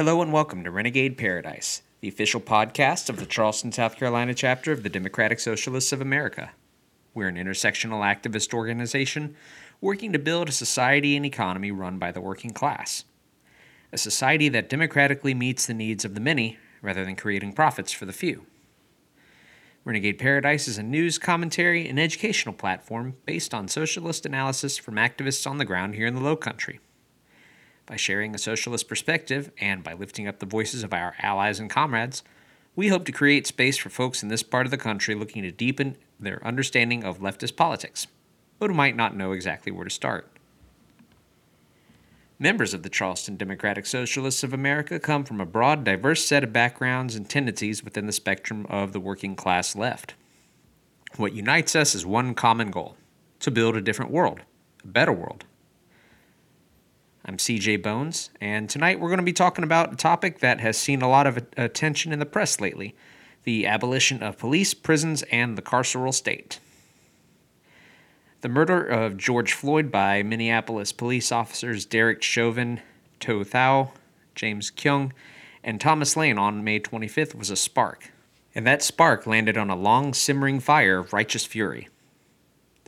Hello and welcome to Renegade Paradise, the official podcast of the Charleston, South Carolina chapter of the Democratic Socialists of America. We're an intersectional activist organization working to build a society and economy run by the working class. A society that democratically meets the needs of the many rather than creating profits for the few. Renegade Paradise is a news, commentary, and educational platform based on socialist analysis from activists on the ground here in the Low Country. By sharing a socialist perspective and by lifting up the voices of our allies and comrades, we hope to create space for folks in this part of the country looking to deepen their understanding of leftist politics, but who might not know exactly where to start. Members of the Charleston Democratic Socialists of America come from a broad, diverse set of backgrounds and tendencies within the spectrum of the working class left. What unites us is one common goal to build a different world, a better world. I'm CJ Bones, and tonight we're going to be talking about a topic that has seen a lot of attention in the press lately the abolition of police, prisons, and the carceral state. The murder of George Floyd by Minneapolis police officers Derek Chauvin, Tou Thao, James Kueng, and Thomas Lane on May 25th was a spark, and that spark landed on a long simmering fire of righteous fury.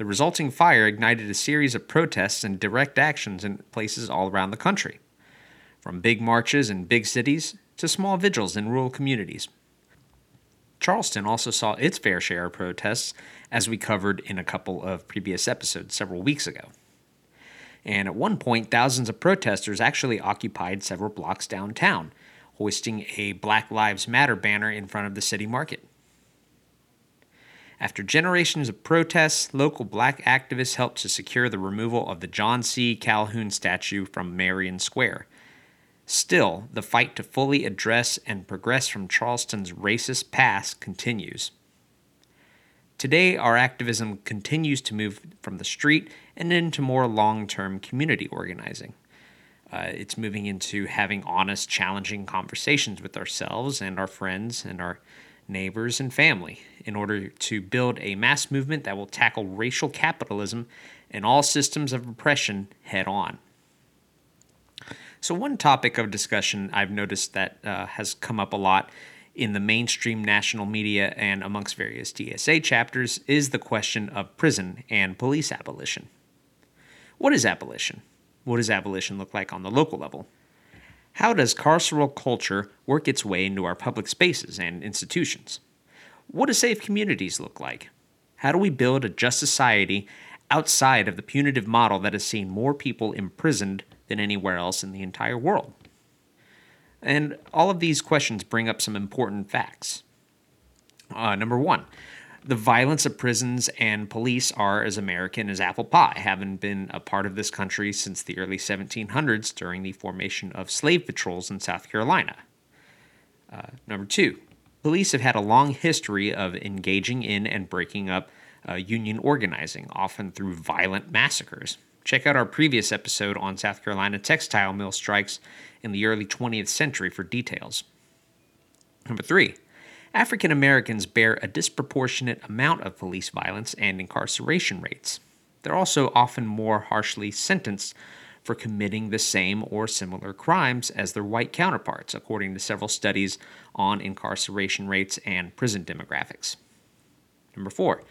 The resulting fire ignited a series of protests and direct actions in places all around the country, from big marches in big cities to small vigils in rural communities. Charleston also saw its fair share of protests, as we covered in a couple of previous episodes several weeks ago. And at one point, thousands of protesters actually occupied several blocks downtown, hoisting a Black Lives Matter banner in front of the city market. After generations of protests, local black activists helped to secure the removal of the John C. Calhoun statue from Marion Square. Still, the fight to fully address and progress from Charleston's racist past continues. Today, our activism continues to move from the street and into more long term community organizing. Uh, it's moving into having honest, challenging conversations with ourselves and our friends and our neighbors, and family in order to build a mass movement that will tackle racial capitalism and all systems of oppression head on. So, one topic of discussion I've noticed that uh, has come up a lot in the mainstream national media and amongst various DSA chapters is the question of prison and police abolition. What is abolition? What does abolition look like on the local level? How does carceral culture work its way into our public spaces and institutions? What do safe communities look like? How do we build a just society outside of the punitive model that has seen more people imprisoned than anywhere else in the entire world? And all of these questions bring up some important facts. Uh, number one, the violence of prisons and police are as American as apple pie, having been a part of this country since the early 1700s during the formation of slave patrols in South Carolina. Uh, number two, police have had a long history of engaging in and breaking up uh, union organizing, often through violent massacres. Check out our previous episode on South Carolina textile mill strikes in the early 20th century for details. Number three, African Americans bear a disproportionate amount of police violence and incarceration rates. They're also often more harshly sentenced for committing the same or similar crimes as their white counterparts, according to several studies on incarceration rates and prison demographics. Number four,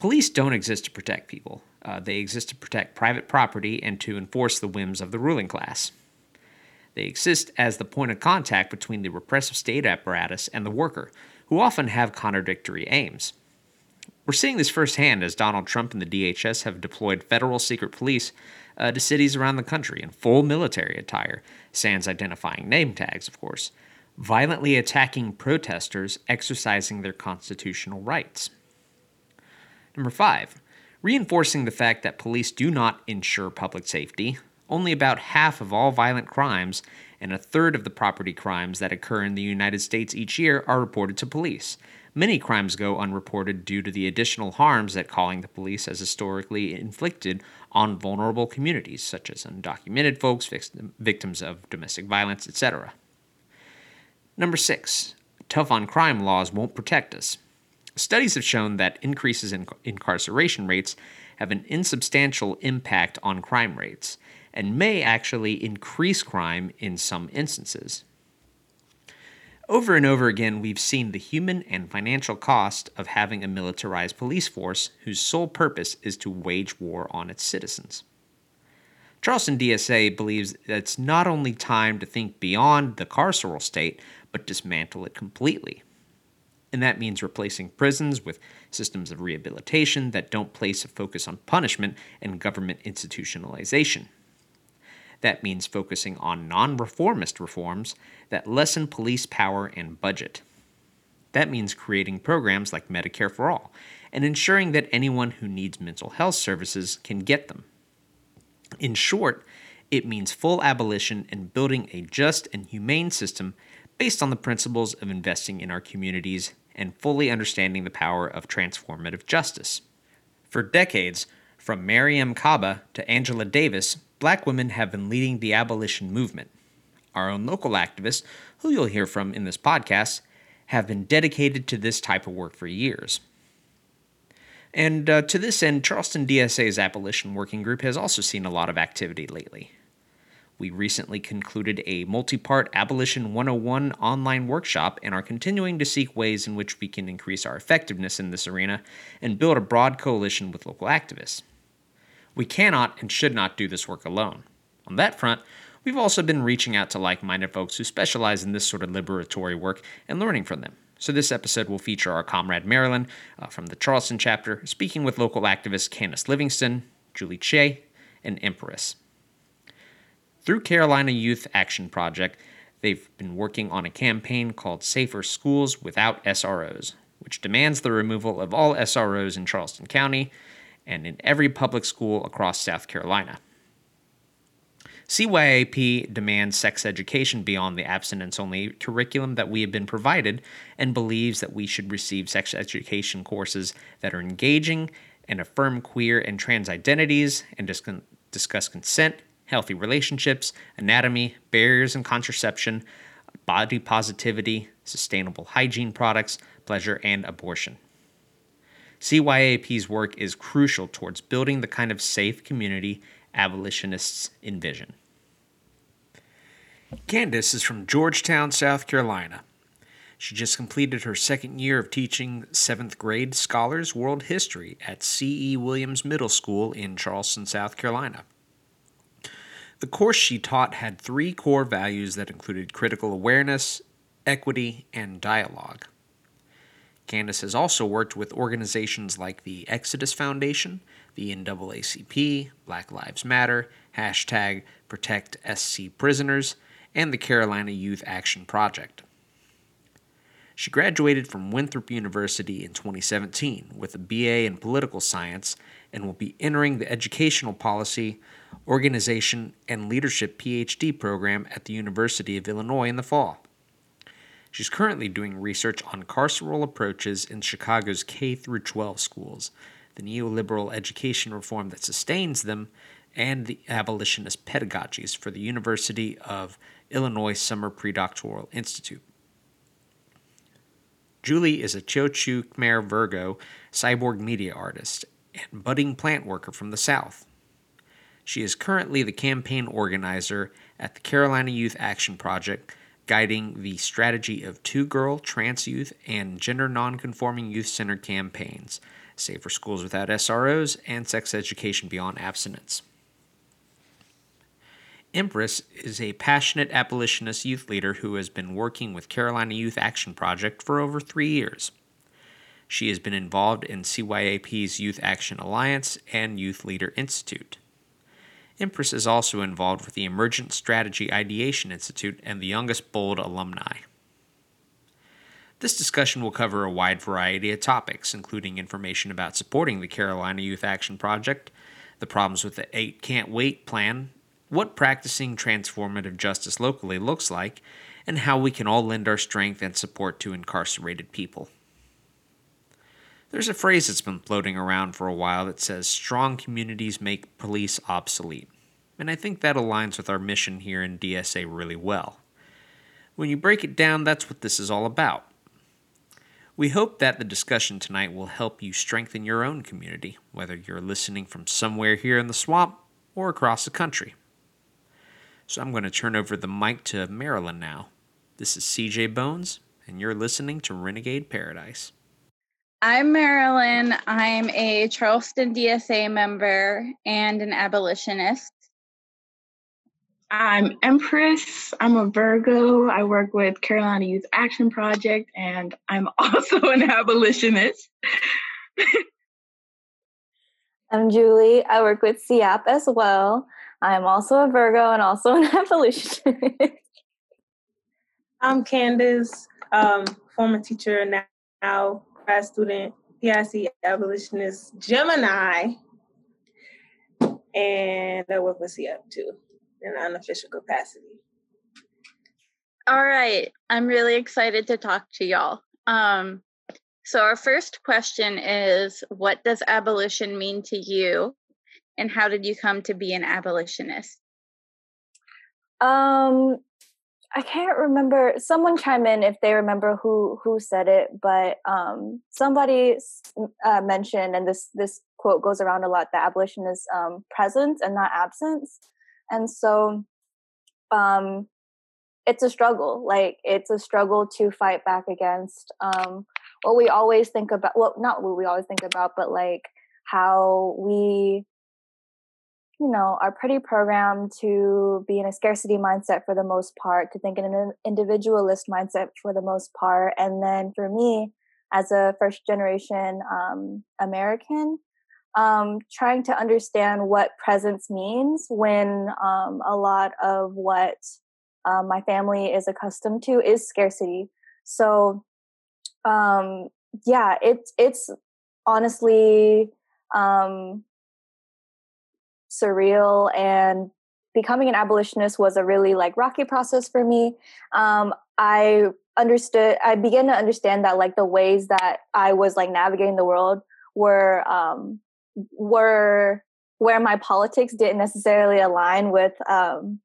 police don't exist to protect people. Uh, they exist to protect private property and to enforce the whims of the ruling class. They exist as the point of contact between the repressive state apparatus and the worker, who often have contradictory aims. We're seeing this firsthand as Donald Trump and the DHS have deployed federal secret police uh, to cities around the country in full military attire, sans identifying name tags, of course, violently attacking protesters exercising their constitutional rights. Number five, reinforcing the fact that police do not ensure public safety, only about half of all violent crimes and a third of the property crimes that occur in the United States each year are reported to police. Many crimes go unreported due to the additional harms that calling the police has historically inflicted on vulnerable communities, such as undocumented folks, victims of domestic violence, etc. Number six, tough on crime laws won't protect us. Studies have shown that increases in incarceration rates have an insubstantial impact on crime rates and may actually increase crime in some instances. Over and over again, we've seen the human and financial cost of having a militarized police force whose sole purpose is to wage war on its citizens. Charleston DSA believes that it's not only time to think beyond the carceral state, but dismantle it completely. And that means replacing prisons with systems of rehabilitation that don't place a focus on punishment and government institutionalization. That means focusing on non reformist reforms that lessen police power and budget. That means creating programs like Medicare for All and ensuring that anyone who needs mental health services can get them. In short, it means full abolition and building a just and humane system based on the principles of investing in our communities and fully understanding the power of transformative justice. For decades, from Mariame Kaba to Angela Davis, black women have been leading the abolition movement. Our own local activists, who you'll hear from in this podcast, have been dedicated to this type of work for years. And uh, to this end, Charleston DSA's abolition working group has also seen a lot of activity lately. We recently concluded a multi part Abolition 101 online workshop and are continuing to seek ways in which we can increase our effectiveness in this arena and build a broad coalition with local activists. We cannot and should not do this work alone. On that front, we've also been reaching out to like minded folks who specialize in this sort of liberatory work and learning from them. So, this episode will feature our comrade Marilyn uh, from the Charleston chapter, speaking with local activists Candace Livingston, Julie Che, and Empress. Through Carolina Youth Action Project, they've been working on a campaign called Safer Schools Without SROs, which demands the removal of all SROs in Charleston County and in every public school across South Carolina. CYAP demands sex education beyond the abstinence only curriculum that we have been provided and believes that we should receive sex education courses that are engaging and affirm queer and trans identities and discuss consent, healthy relationships, anatomy, barriers and contraception, body positivity, sustainable hygiene products, pleasure, and abortion. CYAP's work is crucial towards building the kind of safe community abolitionists envision. Candace is from Georgetown, South Carolina. She just completed her second year of teaching seventh grade scholars world history at C.E. Williams Middle School in Charleston, South Carolina. The course she taught had three core values that included critical awareness, equity, and dialogue. Candace has also worked with organizations like the Exodus Foundation, the NAACP, Black Lives Matter, hashtag Protect SC Prisoners, and the Carolina Youth Action Project. She graduated from Winthrop University in 2017 with a BA in Political Science and will be entering the Educational Policy, Organization, and Leadership PhD program at the University of Illinois in the fall. She's currently doing research on carceral approaches in Chicago's K 12 schools, the neoliberal education reform that sustains them, and the abolitionist pedagogies for the University of Illinois Summer Predoctoral Institute. Julie is a Teochew Khmer Virgo cyborg media artist and budding plant worker from the South. She is currently the campaign organizer at the Carolina Youth Action Project, guiding the strategy of two girl, trans youth, and gender nonconforming youth center campaigns, Safer Schools Without SROs, and Sex Education Beyond Abstinence. Empress is a passionate abolitionist youth leader who has been working with Carolina Youth Action Project for over three years. She has been involved in CYAP's Youth Action Alliance and Youth Leader Institute. Empress is also involved with the Emergent Strategy Ideation Institute and the Youngest Bold alumni. This discussion will cover a wide variety of topics, including information about supporting the Carolina Youth Action Project, the problems with the 8 Can't Wait plan, what practicing transformative justice locally looks like, and how we can all lend our strength and support to incarcerated people. There's a phrase that's been floating around for a while that says strong communities make police obsolete, and I think that aligns with our mission here in DSA really well. When you break it down, that's what this is all about. We hope that the discussion tonight will help you strengthen your own community, whether you're listening from somewhere here in the swamp or across the country. So I'm going to turn over the mic to Marilyn now. This is CJ Bones, and you're listening to Renegade Paradise. I'm Marilyn. I'm a Charleston DSA member and an abolitionist. I'm Empress. I'm a Virgo. I work with Carolina Youth Action Project, and I'm also an abolitionist. I'm Julie. I work with CYAP as well. I'm also a Virgo and also an abolitionist. I'm Candace, um, former teacher, now, now grad student, PIC abolitionist, Gemini, and I work with CYAP too in an unofficial capacity. All right. I'm really excited to talk to y'all. Um, so, our first question is What does abolition mean to you? And how did you come to be an abolitionist? Um, I can't remember. Someone chime in if they remember who who said it, but um, somebody uh, mentioned, and this this quote goes around a lot: that abolition is um, presence and not absence and so um it's a struggle like it's a struggle to fight back against um what we always think about well not what we always think about but like how we you know are pretty programmed to be in a scarcity mindset for the most part to think in an individualist mindset for the most part and then for me as a first generation um, american um, trying to understand what presence means when um, a lot of what uh, my family is accustomed to is scarcity. So, um, yeah, it's it's honestly um, surreal and becoming an abolitionist was a really like rocky process for me. Um, I understood. I began to understand that like the ways that I was like navigating the world were um, were where my politics didn't necessarily align with um,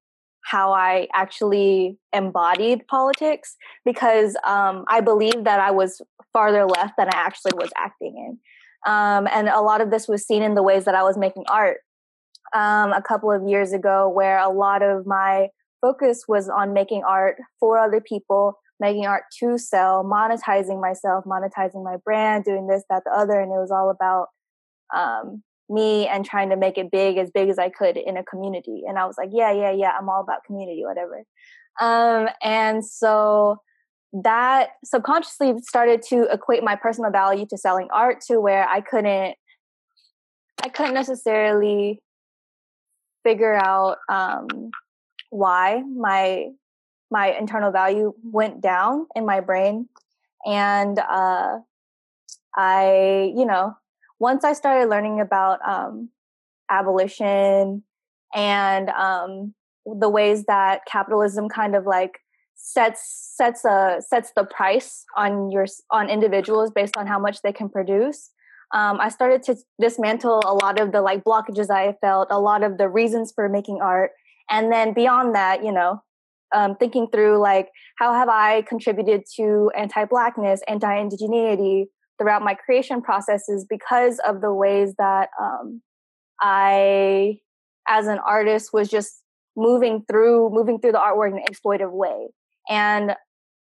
how I actually embodied politics because um, I believed that I was farther left than I actually was acting in. Um, and a lot of this was seen in the ways that I was making art um, a couple of years ago, where a lot of my focus was on making art for other people, making art to sell, monetizing myself, monetizing my brand, doing this, that, the other. And it was all about um, me and trying to make it big as big as I could in a community. And I was like, yeah, yeah, yeah, I'm all about community, whatever. Um, and so that subconsciously started to equate my personal value to selling art to where I couldn't, I couldn't necessarily figure out um, why my my internal value went down in my brain, and uh, I, you know, once I started learning about um, abolition and um, the ways that capitalism kind of like sets sets a sets the price on your on individuals based on how much they can produce. Um, I started to dismantle a lot of the like blockages I felt, a lot of the reasons for making art, and then beyond that, you know, um, thinking through like how have I contributed to anti-blackness, anti-indigeneity, throughout my creation processes because of the ways that um, I, as an artist, was just moving through moving through the artwork in an exploitive way. And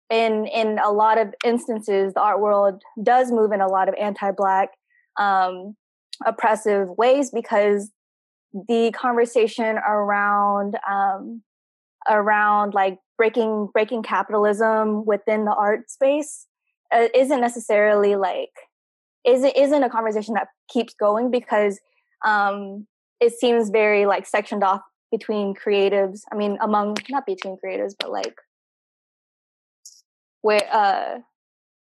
in in a lot of instances, the art world does move in a lot of anti-black, um, oppressive ways because the conversation around um, around like breaking breaking capitalism within the art space uh, isn't necessarily like isn't isn't a conversation that keeps going because um, it seems very like sectioned off between creatives. I mean, among not between creatives, but like where uh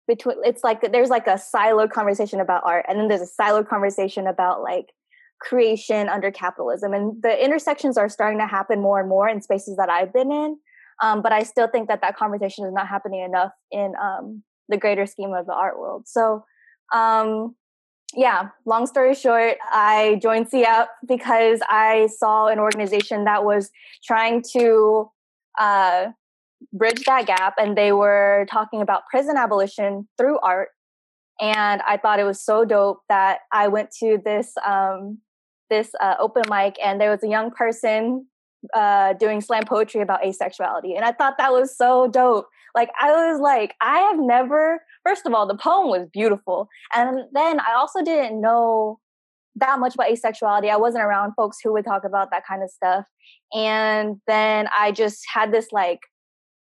between it's like there's like a siloed conversation about art, and then there's a siloed conversation about like creation under capitalism, and the intersections are starting to happen more and more in spaces that I've been in. Um, but I still think that that conversation is not happening enough in um, the greater scheme of the art world. So, um, yeah, long story short, I joined CYAP because I saw an organization that was trying to uh, bridge that gap, and they were talking about prison abolition through art. And I thought it was so dope that I went to this um, this uh, open mic, and there was a young person uh, doing slam poetry about asexuality, and I thought that was so dope. Like I was like, I have never. First of all, the poem was beautiful, and then I also didn't know that much about asexuality. I wasn't around folks who would talk about that kind of stuff, and then I just had this like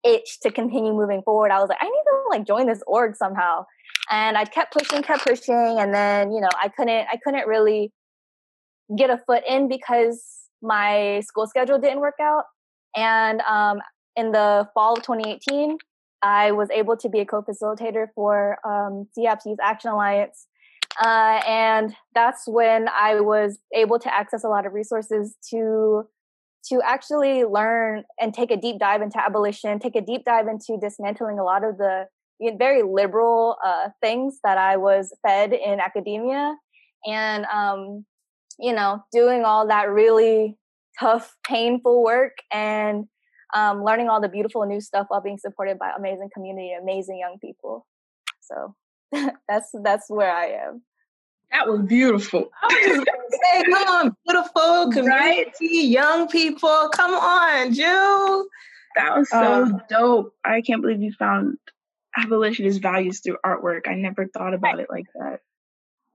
itch to continue moving forward. I was like, I need to like join this org somehow, and I kept pushing, kept pushing, and then you know I couldn't, I couldn't really get a foot in because my school schedule didn't work out. And um, in the fall of 2018, I was able to be a co-facilitator for um, Youth Action Alliance. Uh, and that's when I was able to access a lot of resources to to actually learn and take a deep dive into abolition, take a deep dive into dismantling a lot of the very liberal uh, things that I was fed in academia, and um, you know, doing all that really tough, painful work and um, learning all the beautiful new stuff while being supported by amazing community, amazing young people. So that's that's where I am. That was beautiful. say, come on, beautiful community, right? young people. Come on, Jill. That was so um, dope. I can't believe you found abolitionist values through artwork. I never thought about it like that.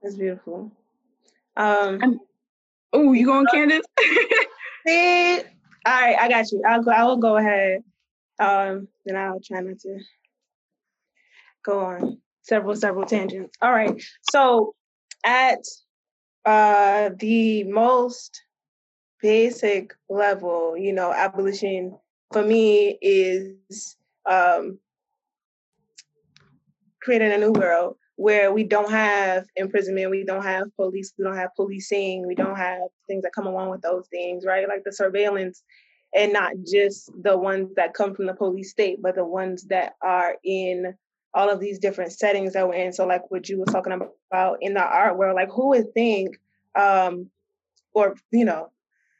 That's beautiful. Um, oh, you going, Candace? See, all right, I got you. I'll go. I will go ahead. Um, then I'll try not to go on several several tangents. All right. So at uh the most basic level, you know, abolition for me is um creating a new world where we don't have imprisonment, we don't have police, we don't have policing, we don't have things that come along with those things, right? Like the surveillance, and not just the ones that come from the police state, but the ones that are in all of these different settings that we're in. So, like what you were talking about in the art world, like who would think, um, or you know,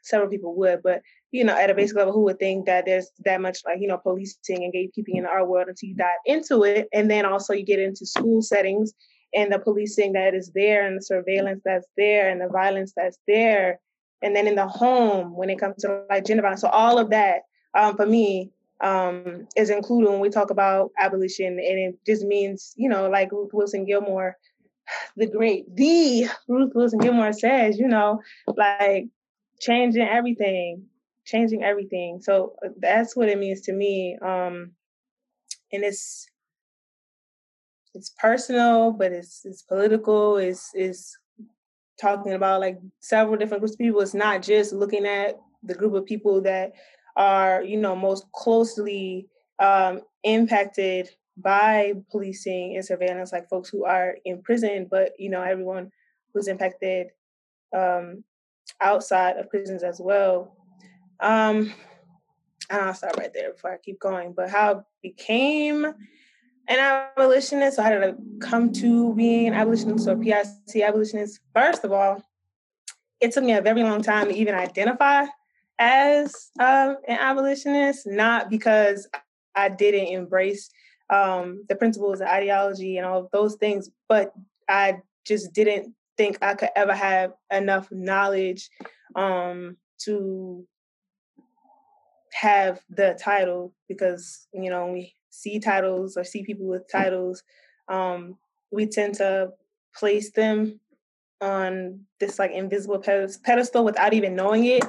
several people would, but you know, at a basic level, who would think that there's that much like, you know, policing and gatekeeping in the art world until you dive into it. And then also you get into school settings and the policing that is there and the surveillance that's there and the violence that's there. And then in the home when it comes to like gender violence. So all of that, um, for me, um, is included when we talk about abolition. And it just means, you know, like Ruth Wilson Gilmore, the great, the Ruth Wilson Gilmore says, you know, like changing everything changing everything. So uh, that's what it means to me. Um, and it's it's personal, but it's it's political. It's it's talking about like several different groups of people. It's not just looking at the group of people that are you know most closely um, impacted by policing and surveillance, like folks who are in prison, but you know everyone who's impacted um, outside of prisons as well. Um, and I'll stop right there before I keep going. But how I became an abolitionist, so how did I come to being an abolitionist or PIC abolitionist? First of all, it took me a very long time to even identify as um, an abolitionist, not because I didn't embrace um, the principles and ideology and all of those things, but I just didn't think I could ever have enough knowledge um, to have the title because you know we see titles or see people with titles um, we tend to place them on this like invisible pedestal without even knowing it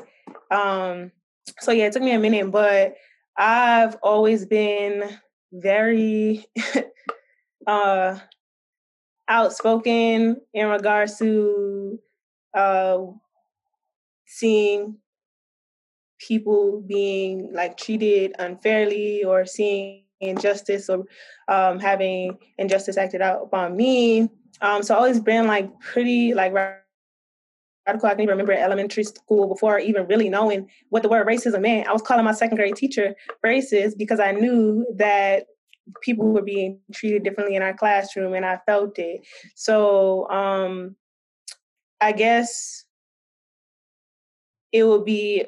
um, so yeah it took me a minute but i've always been very uh, outspoken in regards to uh, seeing people being like treated unfairly or seeing injustice or um, having injustice acted out upon me. Um, so I always been like pretty like radical. I can even remember elementary school before even really knowing what the word racism meant. I was calling my second grade teacher racist because I knew that people were being treated differently in our classroom and I felt it. So um, I guess it would be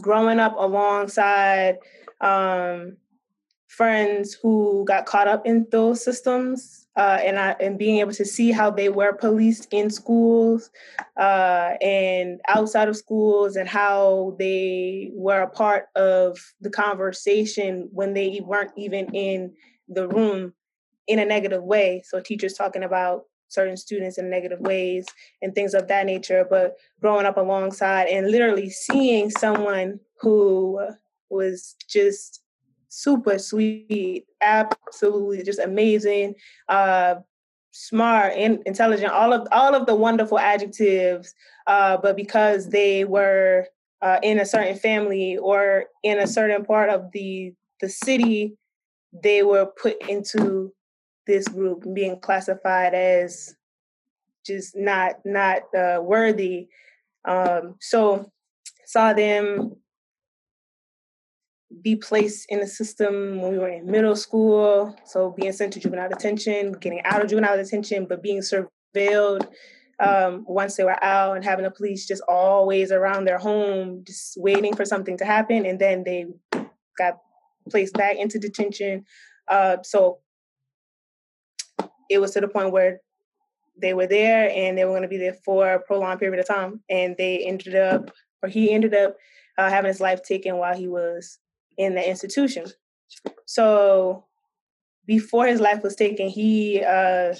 growing up alongside um, friends who got caught up in those systems uh, and I, and being able to see how they were policed in schools uh, and outside of schools and how they were a part of the conversation when they weren't even in the room in a negative way. So teachers talking about certain students in negative ways and things of that nature, but growing up alongside and literally seeing someone who was just super sweet, absolutely just amazing, uh, smart, and intelligent, all of all of the wonderful adjectives. Uh, but because they were uh, in a certain family or in a certain part of the the city, they were put into this group being classified as just not not uh, worthy. Um, so saw them be placed in the system when we were in middle school. So being sent to juvenile detention, getting out of juvenile detention, but being surveilled um, once they were out and having the police just always around their home, just waiting for something to happen. And then they got placed back into detention. Uh, so it was to the point where they were there and they were going to be there for a prolonged period of time. And they ended up, or he ended up uh, having his life taken while he was in the institution. So before his life was taken, he uh,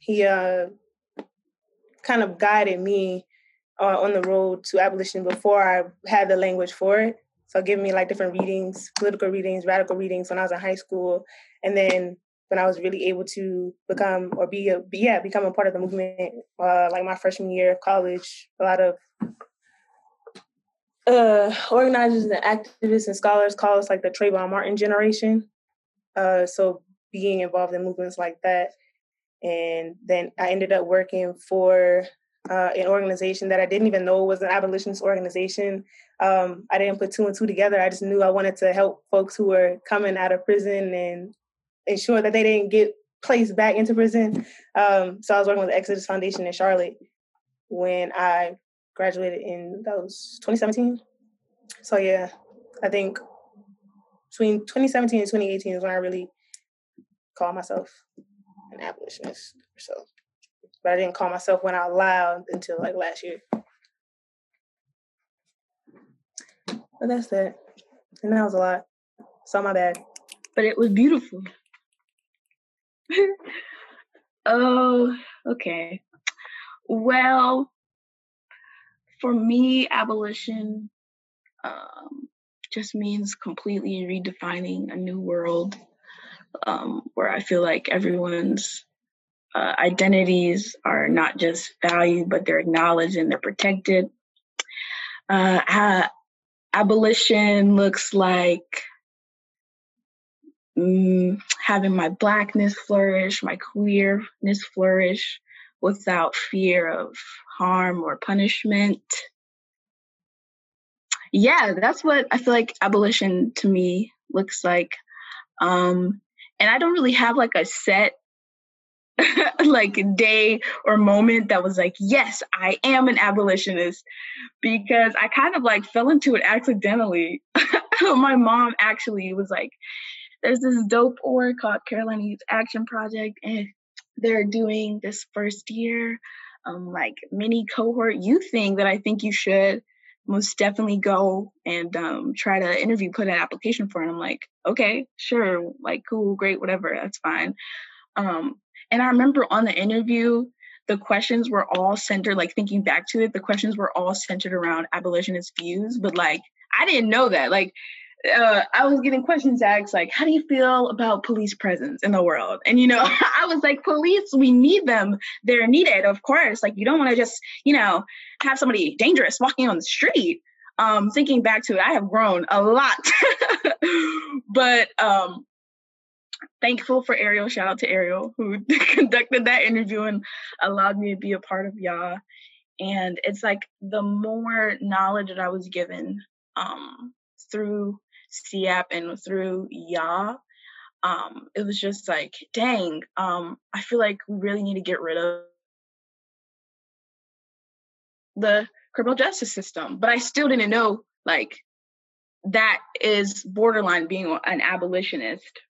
he uh, kind of guided me uh, on the road to abolition before I had the language for it. So giving me like different readings, political readings, radical readings when I was in high school, and then when I was really able to become or be a yeah become a part of the movement, uh, like my freshman year of college, a lot of uh, organizers and activists and scholars call us like the Trayvon Martin generation. Uh, so being involved in movements like that, and then I ended up working for uh, an organization that I didn't even know was an abolitionist organization. Um, I didn't put two and two together. I just knew I wanted to help folks who were coming out of prison and ensure that they didn't get placed back into prison. Um, so I was working with the Exodus Foundation in Charlotte when I graduated in that was 2017. So yeah, I think between 2017 and 2018 is when I really called myself an abolitionist. So, but I didn't call myself one out loud until like last year. But that's that. And that was a lot. So my bad. But it was beautiful. oh, okay. Well, for me, abolition um, just means completely redefining a new world um, where I feel like everyone's uh, identities are not just valued, but they're acknowledged and they're protected. Uh, abolition looks like mm, having my blackness flourish, my queerness flourish without fear of harm or punishment. Yeah, that's what I feel like abolition to me looks like. Um, and I don't really have like a set like day or moment that was like, yes, I am an abolitionist because I kind of like fell into it accidentally. My mom actually was like, there's this dope org called Carolina Youth Action Project, and they're doing this first year um, like mini cohort youth thing that I think you should most definitely go and um, try to interview, put an application for. And I'm like, okay, sure, like cool, great, whatever, that's fine. Um, and I remember on the interview, the questions were all centered, like thinking back to it, the questions were all centered around abolitionist views, but like I didn't know that. Like uh, I was getting questions asked like, how do you feel about police presence in the world? And, you know, I was like, police, we need them. They're needed, of course. Like, you don't want to just, you know, have somebody dangerous walking on the street. Um, thinking back to it, I have grown a lot. but um, thankful for Ariel. Shout out to Ariel who conducted that interview and allowed me to be a part of y'all. And it's like the more knowledge that I was given um, through SEAP and through YA, um, it was just like, dang, um, I feel like we really need to get rid of the criminal justice system. But I still didn't know like that is borderline being an abolitionist.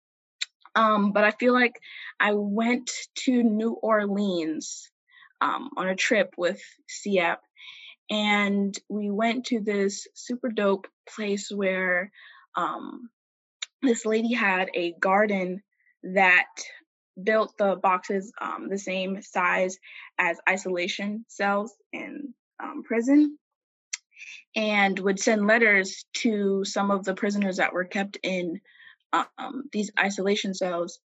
Um, but I feel like I went to New Orleans um, on a trip with CYAP, and we went to this super dope place where um, this lady had a garden that built the boxes um, the same size as isolation cells in um, prison and would send letters to some of the prisoners that were kept in um, these isolation cells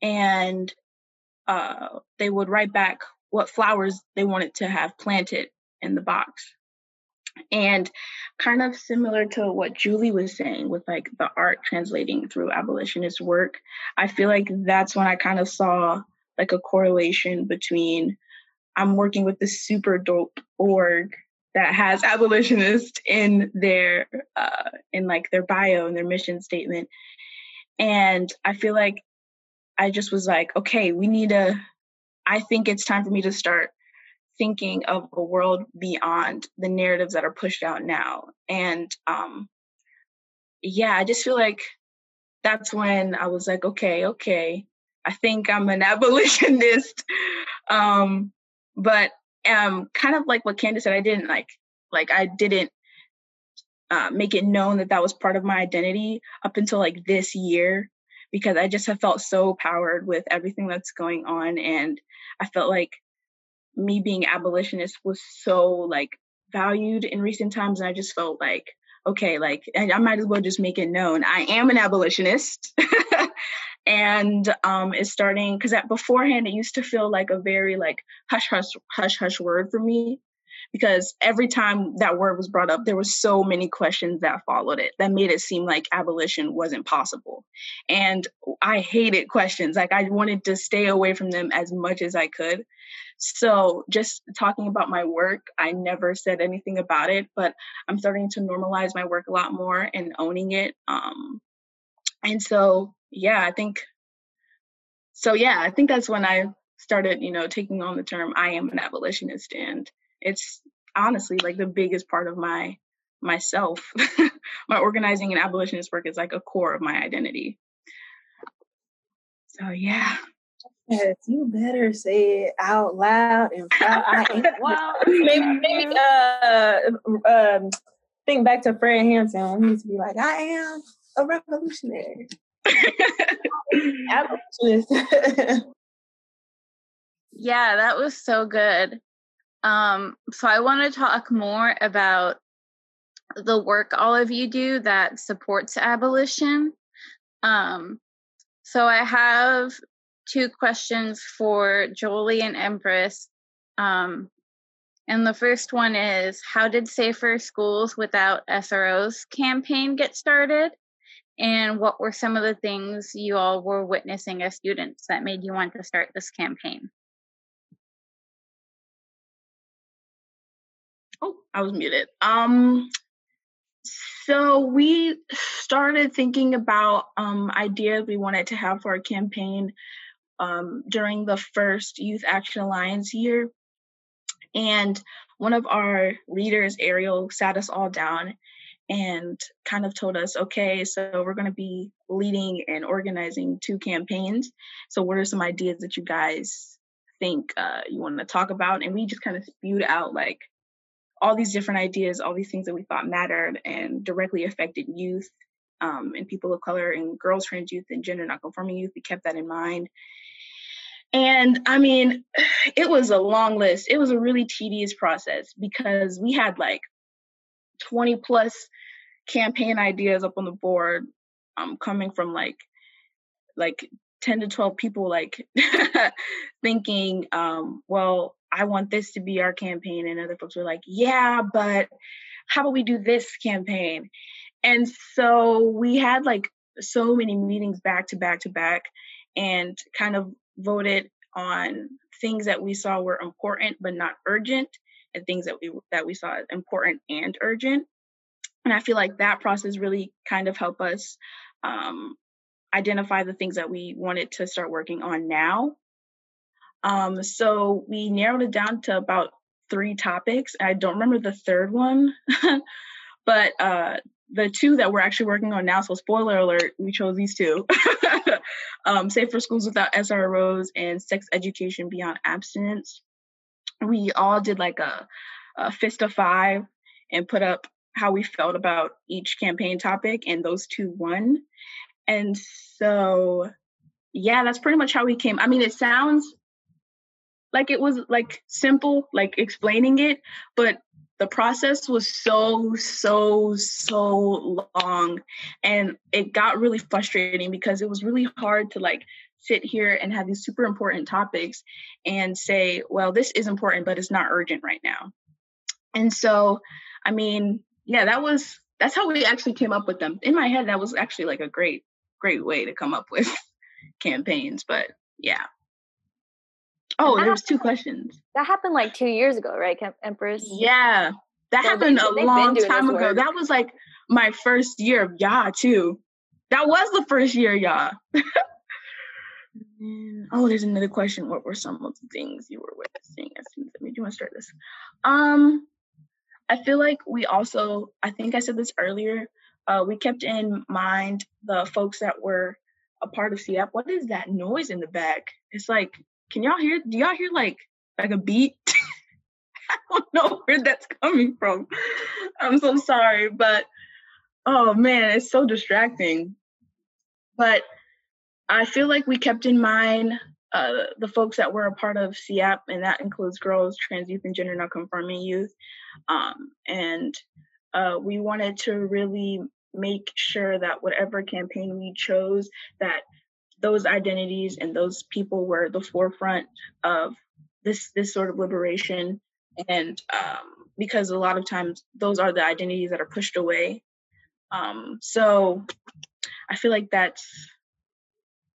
and uh, they would write back what flowers they wanted to have planted in the box and kind of similar to what Julie was saying with like the art translating through abolitionist work, I feel like that's when I kind of saw like a correlation between I'm working with this super dope org that has abolitionist in their uh, in like their bio and their mission statement, and I feel like I just was like, okay, we need to. I think it's time for me to start thinking of a world beyond the narratives that are pushed out now. And um, yeah, I just feel like that's when I was like, okay, okay, I think I'm an abolitionist. um, but um, kind of like what Candace said, I didn't like, like I didn't uh, make it known that that was part of my identity up until like this year because I just have felt so powered with everything that's going on. And I felt like me being abolitionist was so like valued in recent times and i just felt like okay like i might as well just make it known i am an abolitionist. And um it's starting because that beforehand it used to feel like a very like hush hush hush hush word for me because every time that word was brought up there was so many questions that followed it that made it seem like abolition wasn't possible and i hated questions like i wanted to stay away from them as much as i could so just talking about my work, I never said anything about it, but I'm starting to normalize my work a lot more and owning it. Um, and so, yeah, I think, so yeah, I think that's when I started, you know, taking on the term I am an abolitionist. And it's honestly like the biggest part of my myself. my organizing and abolitionist work is like a core of my identity. So yeah. Yes, you better say it out loud and proud. I am. Wow. maybe, maybe uh, um, think back to Fred Hampton when he used to be like, "I am a revolutionary." Abolitionist. yeah, that was so good. Um, so I want to talk more about the work all of you do that supports abolition. Um, so I have two questions for Jolie and Empress. Um, and the first one is How did Safer Schools Without SROs campaign get started? And what were some of the things you all were witnessing as students that made you want to start this campaign? Oh, I was muted. Um, so we started thinking about um, ideas we wanted to have for our campaign um, during the first Youth Action Alliance year. And one of our leaders, Ariel, sat us all down and kind of told us, okay, so we're going to be leading and organizing two campaigns. So, what are some ideas that you guys think uh, you want to talk about? And we just kind of spewed out like all these different ideas, all these things that we thought mattered and directly affected youth um, and people of color and girls, trans youth, and gender nonconforming youth. We kept that in mind. And I mean, it was a long list. It was a really tedious process because we had like 20 plus campaign ideas up on the board um, coming from like like 10 to 12 people like thinking um, well i want this to be our campaign. And other folks were like yeah but how about we do this campaign? And so we had like so many meetings back to back to back and kind of voted on things that we saw were important but not urgent and things that we that we saw as important and urgent. And i feel like that process really kind of helped us um, identify the things that we wanted to start working on now um, so we narrowed it down to about three topics i don't remember the third one but uh, the two that we're actually working on now. So spoiler alert, we chose these two. um, Safer Schools Without SROs and Sex Education Beyond Abstinence. We all did like a, a fist of five and put up how we felt about each campaign topic, and those two won. And so, yeah, that's pretty much how we came. I mean, it sounds like it was like simple, like explaining it, but the process was so so so long and it got really frustrating because it was really hard to like sit here and have these super important topics and say well this is important but it's not urgent right now. And so i mean yeah that was that's how we actually came up with them. In my head that was actually like a great great way to come up with campaigns but yeah Oh, there was two questions. That happened like two years ago, right, Empress? Yeah, that so happened they, a long time ago. That was like my first year of YA too. That was the first year, YA. oh, there's another question. What were some of the things you were witnessing as soon as I made you want to start this? Um, I feel like we also, I think I said this earlier, uh, we kept in mind the folks that were a part of CYAP. What is that noise in the back? It's like can y'all hear? Do y'all hear like like a beat? I don't know where that's coming from. I'm so sorry, but oh man, it's so distracting. But I feel like we kept in mind uh, the folks that were a part of CYAP, and that includes girls, trans youth, and gender nonconforming youth. Um, and uh, we wanted to really make sure that whatever campaign we chose, that those identities and those people were the forefront of this this sort of liberation. And um, because a lot of times those are the identities that are pushed away. Um, so i feel like that's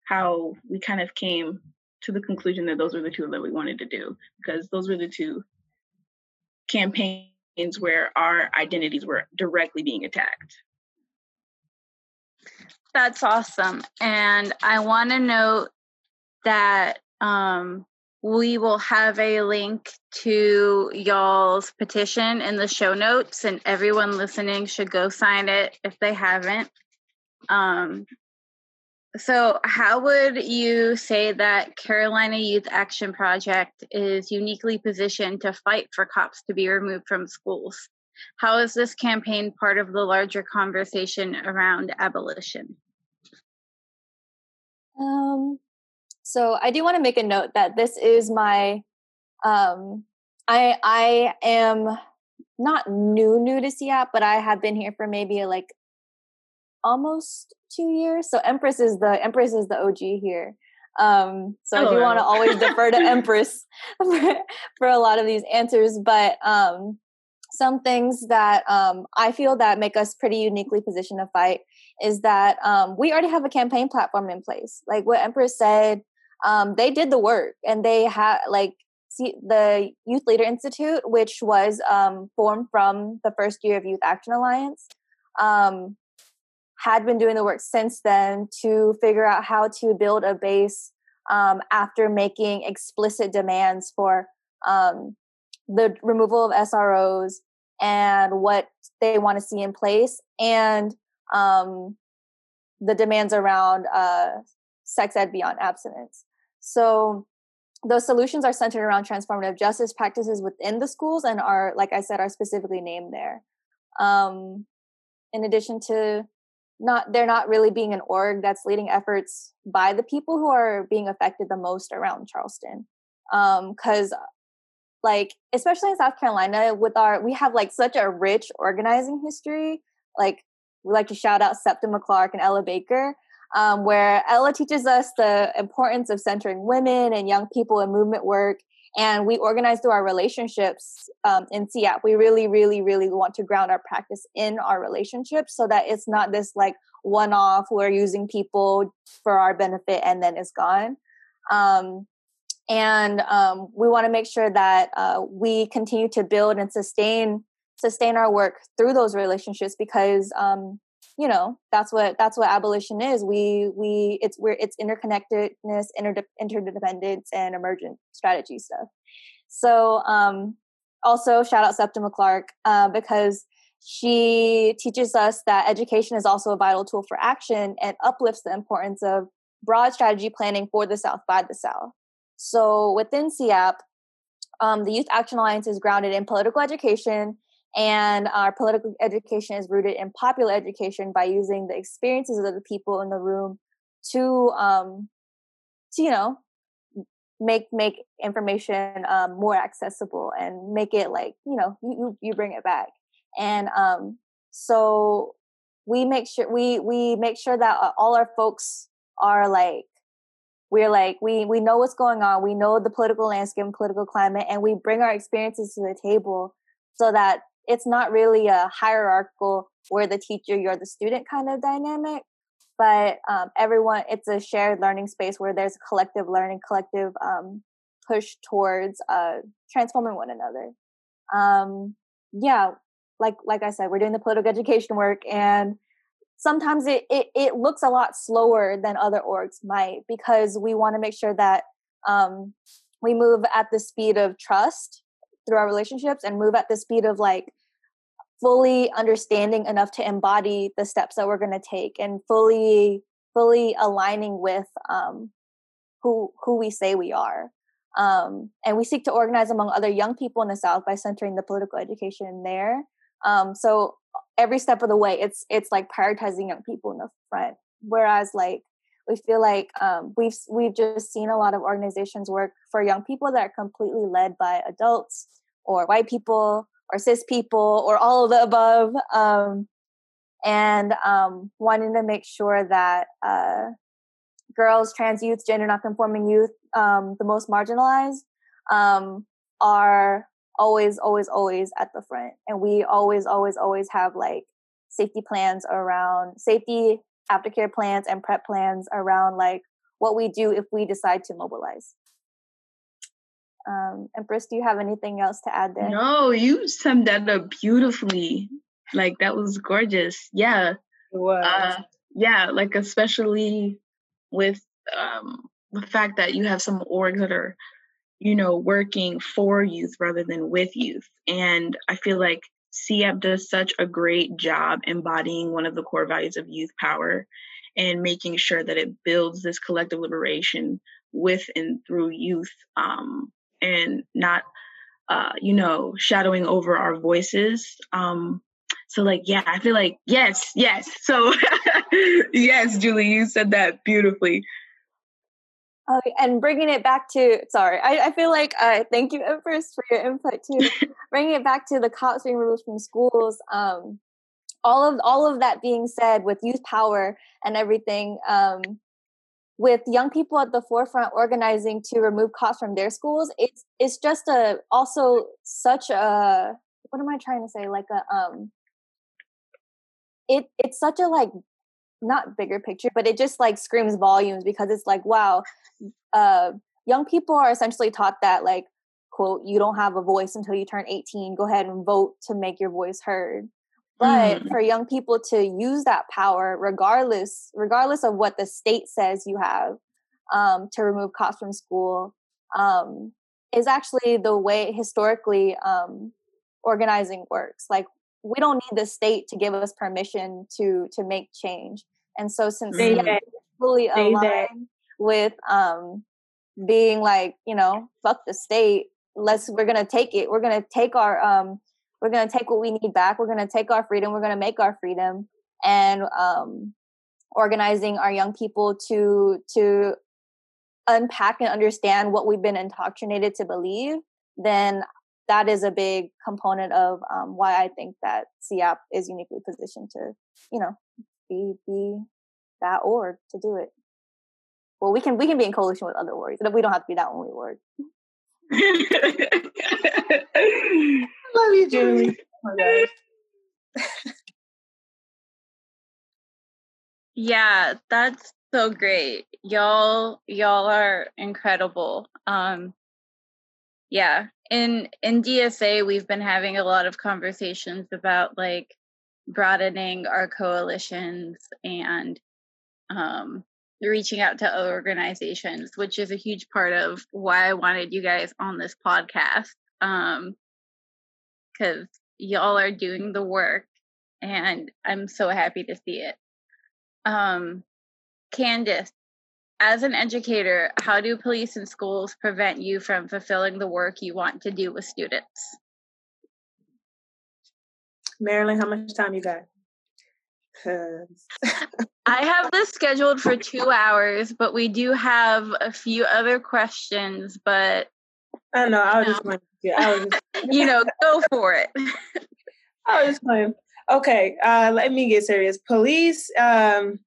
how we kind of came to the conclusion that those were the two that we wanted to do because those were the two campaigns where our identities were directly being attacked that's awesome. And I want to note that um, we will have a link to y'all's petition in the show notes, and everyone listening should go sign it if they haven't. Um, so, how would you say that Carolina Youth Action Project is uniquely positioned to fight for cops to be removed from schools? How is this campaign part of the larger conversation around abolition? Um, so I do want to make a note that this is my, um, I I am not new new to CYAP, but I have been here for maybe like almost two years. So Empress is the Empress is the OG here. Um, so I do want to always defer to Empress for, for, a lot of these answers, but um, some things that um, I feel that make us pretty uniquely positioned to fight is that um, we already have a campaign platform in place. Like what Empress said, um, they did the work and they had like see, the Youth Leader Institute, which was um, formed from the first year of Youth Action Alliance, um, had been doing the work since then to figure out how to build a base um, after making explicit demands for um, the removal of SROs and what they want to see in place and um, the demands around uh, sex ed beyond abstinence. So those solutions are centered around transformative justice practices within the schools and are, like I said, are specifically named there. Um, in addition to not, they're not really being an org that's leading efforts by the people who are being affected the most around Charleston. Because um, like especially in south carolina with our we have like such a rich organizing history like we like to shout out septima clark and ella baker um, where ella teaches us the importance of centering women and young people in movement work and we organize through our relationships um, in CYAP. We really, really, really want to ground our practice in our relationships so that it's not this like one off, we're using people for our benefit and then it's gone. Um, and um, we want to make sure that uh, we continue to build and sustain sustain our work through those relationships because um, you know that's what that's what abolition is we we it's we're it's interconnectedness inter- interdependence and emergent strategy stuff so um also shout out septima clark uh, because she teaches us that education is also a vital tool for action and uplifts the importance of broad strategy planning for the South by the South. So within CYAP, um, the Youth Action Alliance is grounded in political education, and our political education is rooted in popular education by using the experiences of the people in the room to, um, to you know, make make information um, more accessible and make it like you know you you, bring it back. And um, so we make sure we we make sure that uh, all our folks are like we're like we we know what's going on. We know the political landscape and political climate and we bring our experiences to the table so that it's not really a hierarchical where the teacher you're the student kind of dynamic but um, everyone it's a shared learning space where there's collective learning collective um, push towards uh, transforming one another. Um, yeah like like I said, we're doing the political education work and sometimes it, it, it looks a lot slower than other orgs might because we want to make sure that um, we move at the speed of trust through our relationships and move at the speed of like fully understanding enough to embody the steps that we're going to take and fully fully aligning with um, who who we say we are. Um, and we seek to organize among other young people in the south by centering the political education there. Um, so every step of the way, it's it's like prioritizing young people in the front. Whereas like we feel like um, we've we've just seen a lot of organizations work for young people that are completely led by adults or white people or cis people or all of the above, um, and um, wanting to make sure that uh, girls, trans youth, gender nonconforming youth, um, the most marginalized, um, are always, always, always at the front. And we always, always, always have like safety plans around safety aftercare plans and prep plans around like what we do if we decide to mobilize. Um, Empress, do you have anything else to add there? No, you summed that up beautifully. Like that was gorgeous. Yeah. It Uh, yeah, like especially with um, the fact that you have some orgs that are you know, working for youth rather than with youth. And I feel like CYAP does such a great job embodying one of the core values of youth power and making sure that it builds this collective liberation with and through youth um, and not, uh, you know, shadowing over our voices. Um, so, like, yeah, I feel like, yes, yes. So, yes, Julie, you said that beautifully. Okay, and bringing it back to sorry, I, I feel like uh, thank you Empress for your input too. bringing it back to the cops being removed from schools. Um, all of all of that being said, with youth power and everything, um, with young people at the forefront organizing to remove costs from their schools, it's it's just a also such a what am I trying to say? Like a um, it it's such a like not bigger picture, but it just like screams volumes because it's like, wow, uh, young people are essentially taught that like, quote, you don't have a voice until you turn 18. Go ahead and vote to make your voice heard. But mm. for young people to use that power, regardless, regardless of what the state says you have, um, to remove cops from school, um, is actually the way historically um, organizing works. Like we don't need the state to give us permission to to make change. And so since they are fully aligned with um being like, you know, fuck the state, let's we're gonna take it. We're gonna take our we're gonna take what we need back. We're gonna take our freedom. We're gonna make our freedom and um organizing our young people to to unpack and understand what we've been indoctrinated to believe, then that is a big component of um, why I think that CYAP is uniquely positioned to, you know, be be that org to do it. Well, we can we can be in coalition with other orgs, but we don't have to be that only org. Love you, Julie. Oh yeah, that's so great. Y'all y'all are incredible. Um yeah, in in DSA we've been having a lot of conversations about like broadening our coalitions and um, reaching out to other organizations, which is a huge part of why I wanted you guys on this podcast. Um, because y'all are doing the work, and I'm so happy to see it. Um, Candace, as an educator, how do police and schools prevent you from fulfilling the work you want to do with students? Marilyn, how much time you got? I have this scheduled for two hours, but we do have a few other questions. But I know I was just going. I was just, you know, go for it. I was just playing. Okay, uh, let me get serious. Police um,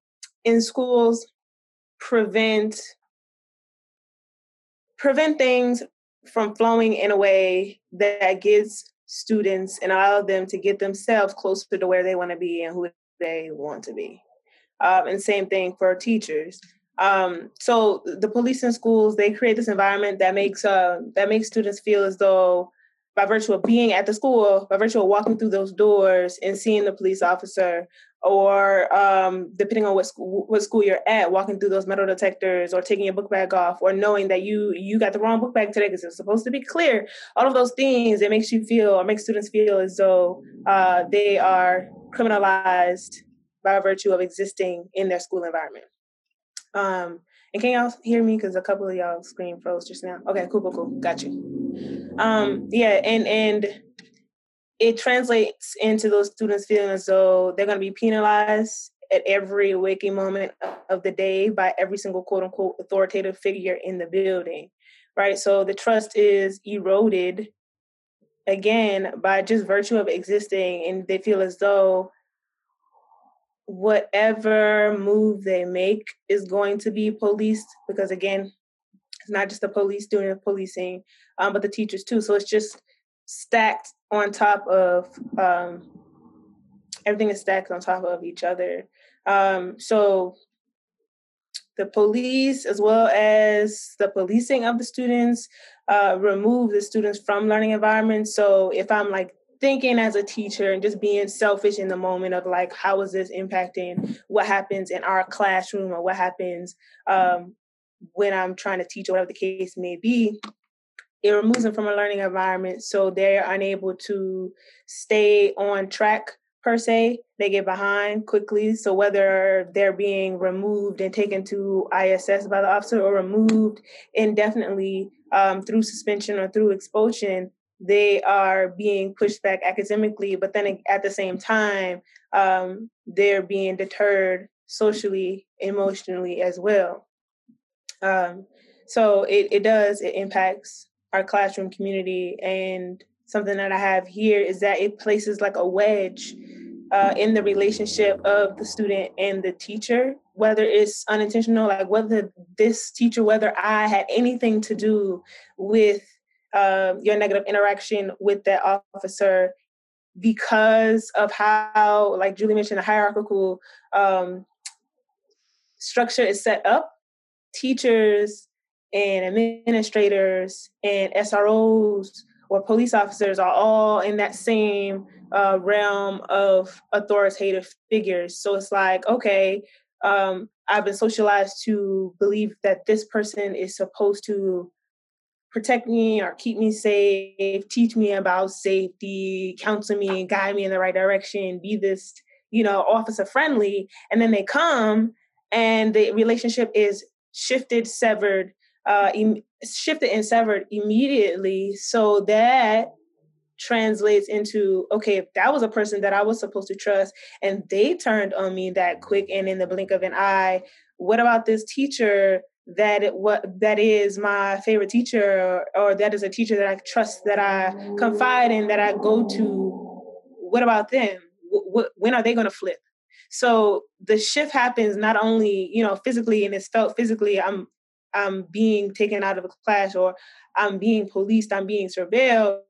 in schools prevent prevent things from flowing in a way that gives students and allow them to get themselves closer to where they want to be and who they want to be. Um, and same thing for teachers. Um, so the police in schools they create this environment that makes uh, that makes students feel as though by virtue of being at the school, by virtue of walking through those doors and seeing the police officer, or um, depending on what school, what school you're at, walking through those metal detectors, or taking your book bag off, or knowing that you you got the wrong book bag today because it's supposed to be clear. All of those things it makes you feel, or makes students feel as though uh, they are criminalized by virtue of existing in their school environment. Um, and can y'all hear me? Because a couple of y'all screen froze just now. Okay, cool, cool, cool. Got you. Um, yeah, and and it translates into those students feeling as though they're going to be penalized at every waking moment of the day by every single quote unquote authoritative figure in the building, right? So the trust is eroded again by just virtue of existing, and they feel as though whatever move they make is going to be policed because again it's not just the police doing the policing um, but the teachers too. So it's just stacked on top of um, everything is stacked on top of each other. Um, so the police as well as the policing of the students uh, remove the students from learning environments. So if i'm like thinking as a teacher and just being selfish in the moment of like how is this impacting what happens in our classroom or what happens um, when i'm trying to teach or whatever the case may be it removes them from a learning environment. So they're unable to stay on track per se. They get behind quickly. So whether they're being removed and taken to iss by the officer or removed indefinitely um, through suspension or through expulsion they are being pushed back academically, but then at the same time, um, they're being deterred socially, emotionally as well. Um, so it, it does, it impacts our classroom community. And something that I have here is that it places like a wedge uh, in the relationship of the student and the teacher, whether it's unintentional, like whether this teacher, whether I had anything to do with um, your negative interaction with that officer because of how, like Julie mentioned, the hierarchical um, structure is set up. Teachers and administrators and SROs or police officers are all in that same uh, realm of authoritative figures. So it's like, okay, um, I've been socialized to believe that this person is supposed to protect me or keep me safe, teach me about safety, counsel me guide me in the right direction, be this, you know, officer friendly. And then they come and the relationship is shifted, severed, uh, em- shifted and severed immediately. So that translates into okay, if that was a person that I was supposed to trust and they turned on me that quick and in the blink of an eye, what about this teacher that it, what that is my favorite teacher or, or that is a teacher that I trust that I confide in that I go to. What about them? W- when are they going to flip? So the shift happens not only you know physically and it's felt physically I'm I'm being taken out of a class or I'm being policed I'm being surveilled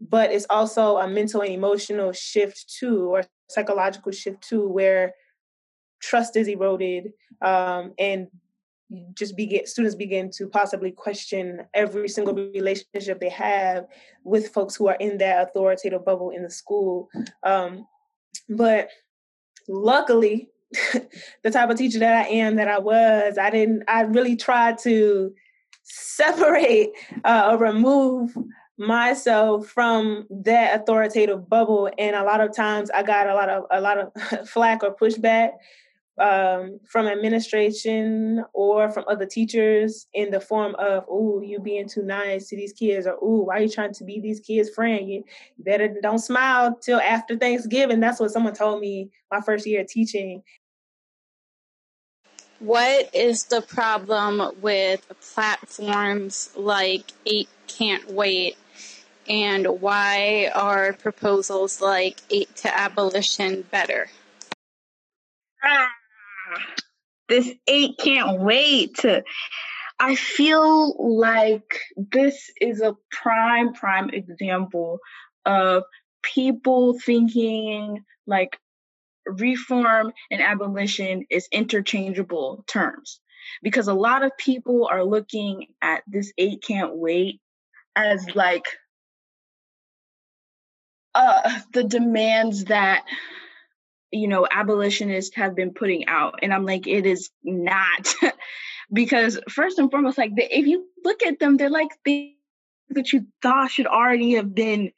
but it's also a mental and emotional shift too or psychological shift too where trust is eroded um, and just begin students begin to possibly question every single relationship they have with folks who are in that authoritative bubble in the school. Um, but luckily the type of teacher that i am that i was i didn't i really tried to separate uh, or remove myself from that authoritative bubble. And a lot of times i got a lot of a lot of flack or pushback um, from administration or from other teachers in the form of, "Oh, you being too nice to these kids," or "Oh, why are you trying to be these kids' friend? You better don't smile till after Thanksgiving." That's what someone told me my first year of teaching. What is the problem with platforms like Eight Can't Wait? And why are proposals like Eight to Abolition better? This eight can't wait to I feel like this is a prime, prime example of people thinking like reform and abolition is interchangeable terms. Because a lot of people are looking at this eight can't wait as like uh, the demands that you know abolitionists have been putting out. And i'm like it is not because first and foremost like the, if you look at them they're like things that you thought should already have been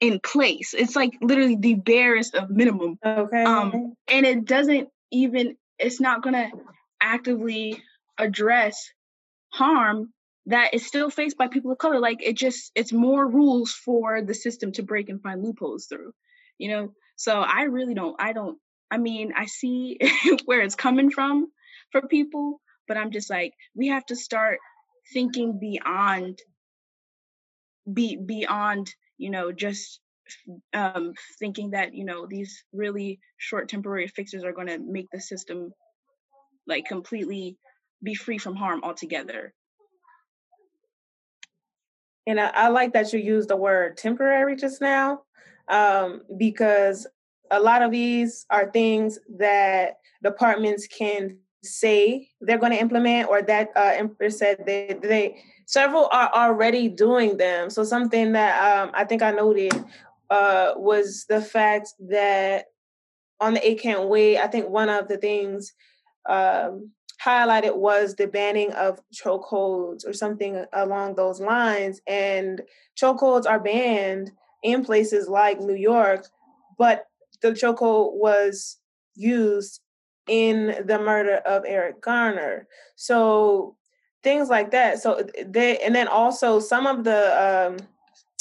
in place. It's like literally the barest of minimum. Okay. Um and it doesn't even it's not gonna actively address harm that is still faced by people of color. Like it just it's more rules for the system to break and find loopholes through you know? So I really don't, I don't, I mean, I see where it's coming from for people, but I'm just like, we have to start thinking beyond, be beyond, you know, just um, thinking that, you know, these really short temporary fixes are going to make the system like completely be free from harm altogether. And I, I like that you used the word temporary just now um, because a lot of these are things that departments can say they're going to implement or that uh, Empress said they, they several are already doing them. So something that um, I think I noted uh, was the fact that on the Eight Can't Wait, I think one of the things um, highlighted was the banning of chokeholds or something along those lines. And chokeholds are banned in places like New York, but the chokehold was used in the murder of Eric Garner. So things like that. So they and then also some of the um,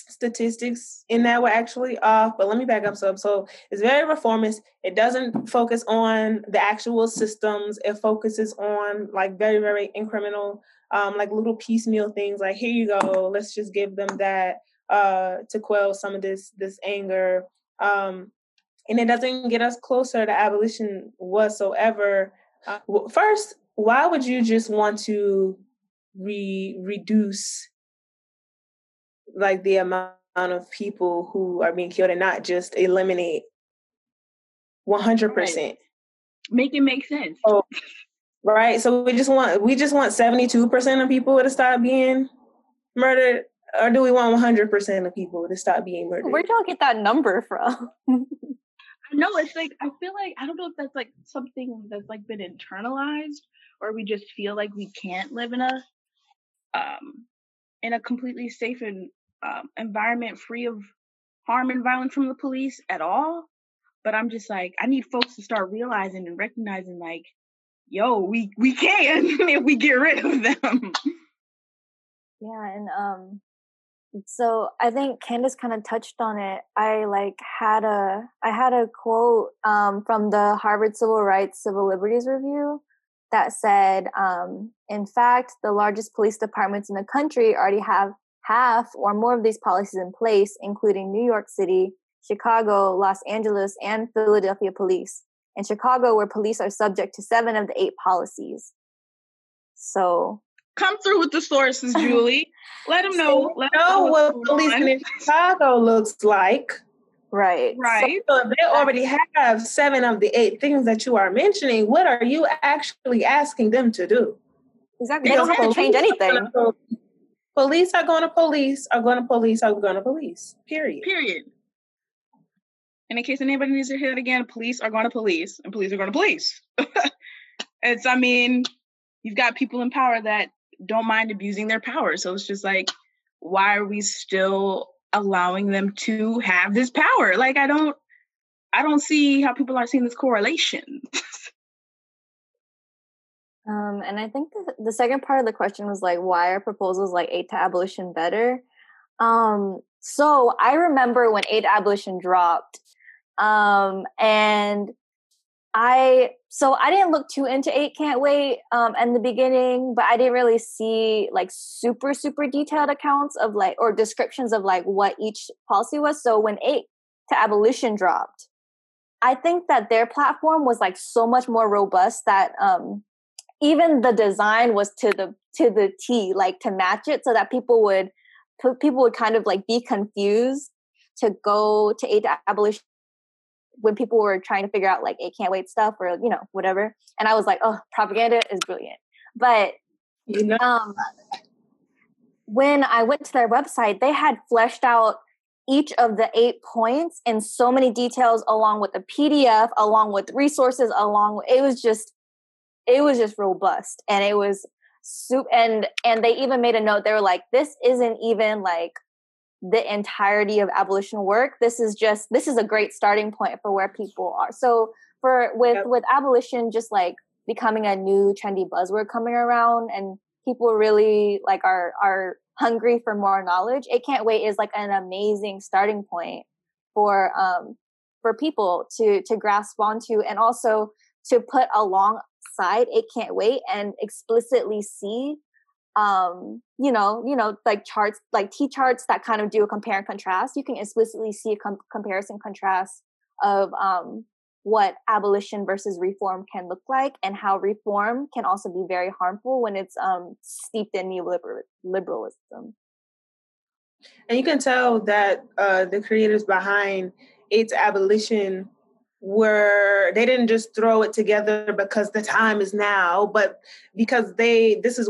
statistics in that were actually off. But let me back up some. So it's very reformist. It doesn't focus on the actual systems. It focuses on like very very incremental, um, like little piecemeal things. Like here you go. Let's just give them that uh, to quell some of this this anger. Um, and it doesn't get us closer to abolition whatsoever. Uh, first, why would you just want to re- reduce like the amount of people who are being killed and not just eliminate 100%? Right. Make it make sense. Oh, right. So we just want we just want 72% of people to stop being murdered or do we want 100% of people to stop being murdered? Where'd y'all get that number from? no, it's like I feel like I don't know if that's like something that's like been internalized or we just feel like we can't live in a um in a completely safe and um, environment free of harm and violence from the police at all. But I'm just like I need folks to start realizing and recognizing like, yo, we we can if we get rid of them. Yeah, and um so I think Candace kind of touched on it. I like had a I had a quote um, from the Harvard Civil Rights Civil Liberties Review that said, um, in fact, the largest police departments in the country already have half or more of these policies in place, including New York City, Chicago, Los Angeles, and Philadelphia police. In Chicago, where police are subject to seven of the eight policies. So come through with the sources, Julie. Let them know. Let know, know what policing in Chicago looks like. Right. Right. So, so they already have seven of the eight things that you are mentioning. What are you actually asking them to do? Exactly. They don't have to change anything. Police are going to police, are going to police, are going to police. Period. Period. And in case anybody needs to hear it again, police are going to police and police are going to police. it's, I mean, you've got people in power that don't mind abusing their power. So it's just like, why are we still allowing them to have this power? Like I don't I don't see how people aren't seeing this correlation. um, and I think the, the second part of the question was like, why are proposals like eight to abolition better? Um, so I remember when to abolition dropped, um, and I so I didn't look too into eight can't wait um in the beginning, but I didn't really see like super super detailed accounts of like or descriptions of like what each policy was. So when eight to abolition dropped, I think that their platform was like so much more robust that um even the design was to the to the T, like to match it so that people would people would kind of like be confused to go to eight to abolition when people were trying to figure out like eight can't wait stuff or you know whatever and i was like oh propaganda is brilliant. But you know um when i went to their website they had fleshed out each of the eight points in so many details along with the pdf along with resources along it was just it was just robust and it was soup and and they even made a note they were like this isn't even like the entirety of abolition work this is just this is a great starting point for where people are so for with yep. with abolition just like becoming a new trendy buzzword coming around and people really like are are hungry for more knowledge it can't wait is like an amazing starting point for um for people to to grasp onto and also to put alongside eight can't wait and explicitly see um you know you know like charts like t charts that kind of do a compare and contrast. You can explicitly see a com- comparison contrast of um what abolition versus reform can look like and how reform can also be very harmful when it's um steeped in neoliberalism and you can tell that uh the creators behind its abolition were they didn't just throw it together because the time is now but because they this is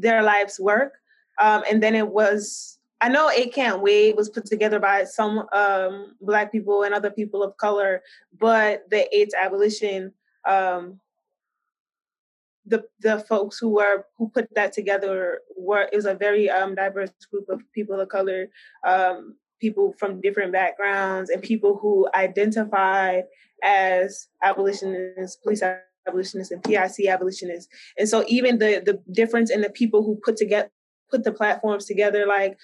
their life's work. Um, and then it was, I know Eight Can't Wait was put together by some um, Black people and other people of color, but the AIDS abolition, um, the the folks who were who put that together were it was a very um, diverse group of people of color, um, people from different backgrounds, and people who identified as abolitionists, police abolitionists and PIC abolitionists. And so even the the difference in the people who put together put the platforms together, like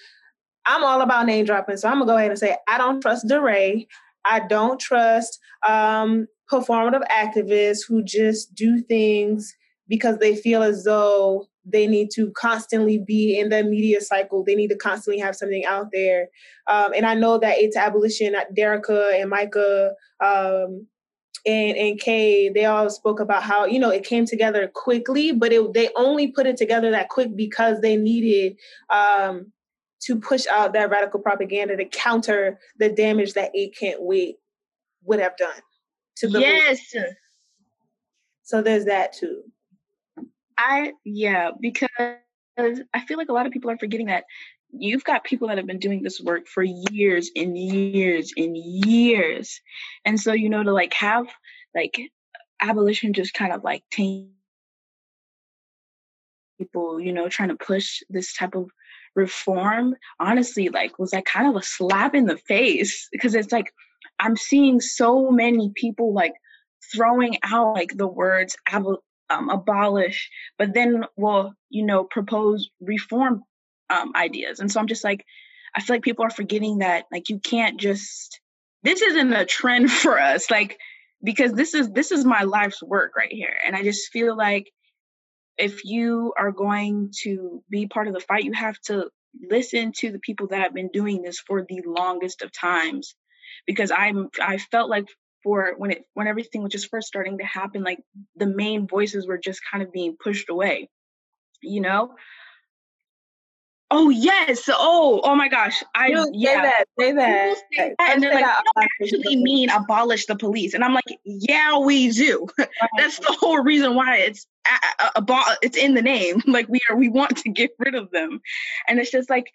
I'm all about name dropping. So I'm gonna go ahead and say I don't trust DeRay. I don't trust um, performative activists who just do things because they feel as though they need to constantly be in the media cycle. They need to constantly have something out there. Um, and I know that it's abolition, Derecka and Micah um, and and Kay, they all spoke about how you know it came together quickly, but it, they only put it together that quick because they needed um, to push out that radical propaganda to counter the damage that eight can't wait would have done to the yes. So there's that too. I yeah because I feel like a lot of people are forgetting that you've got people that have been doing this work for years and years and years. And so, you know, to like have like abolition just kind of like tame people, you know, trying to push this type of reform, honestly, like was like kind of a slap in the face because it's like I'm seeing so many people like throwing out like the words um, abolish, but then will you know propose reform um, ideas. And so I'm just like, I feel like people are forgetting that like you can't just this isn't a trend for us like because this is this is my life's work right here. And I just feel like if you are going to be part of the fight you have to listen to the people that have been doing this for the longest of times. Because I'm I felt like for when it when everything was just first starting to happen like the main voices were just kind of being pushed away you know Oh yes. Oh, oh my gosh. I yeah. Say that. Say that. Say that. And they're like, you don't actually mean abolish the police. And I'm like, yeah, we do. Right. That's the whole reason why it's abol- it's in the name. Like we are we want to get rid of them. And it's just like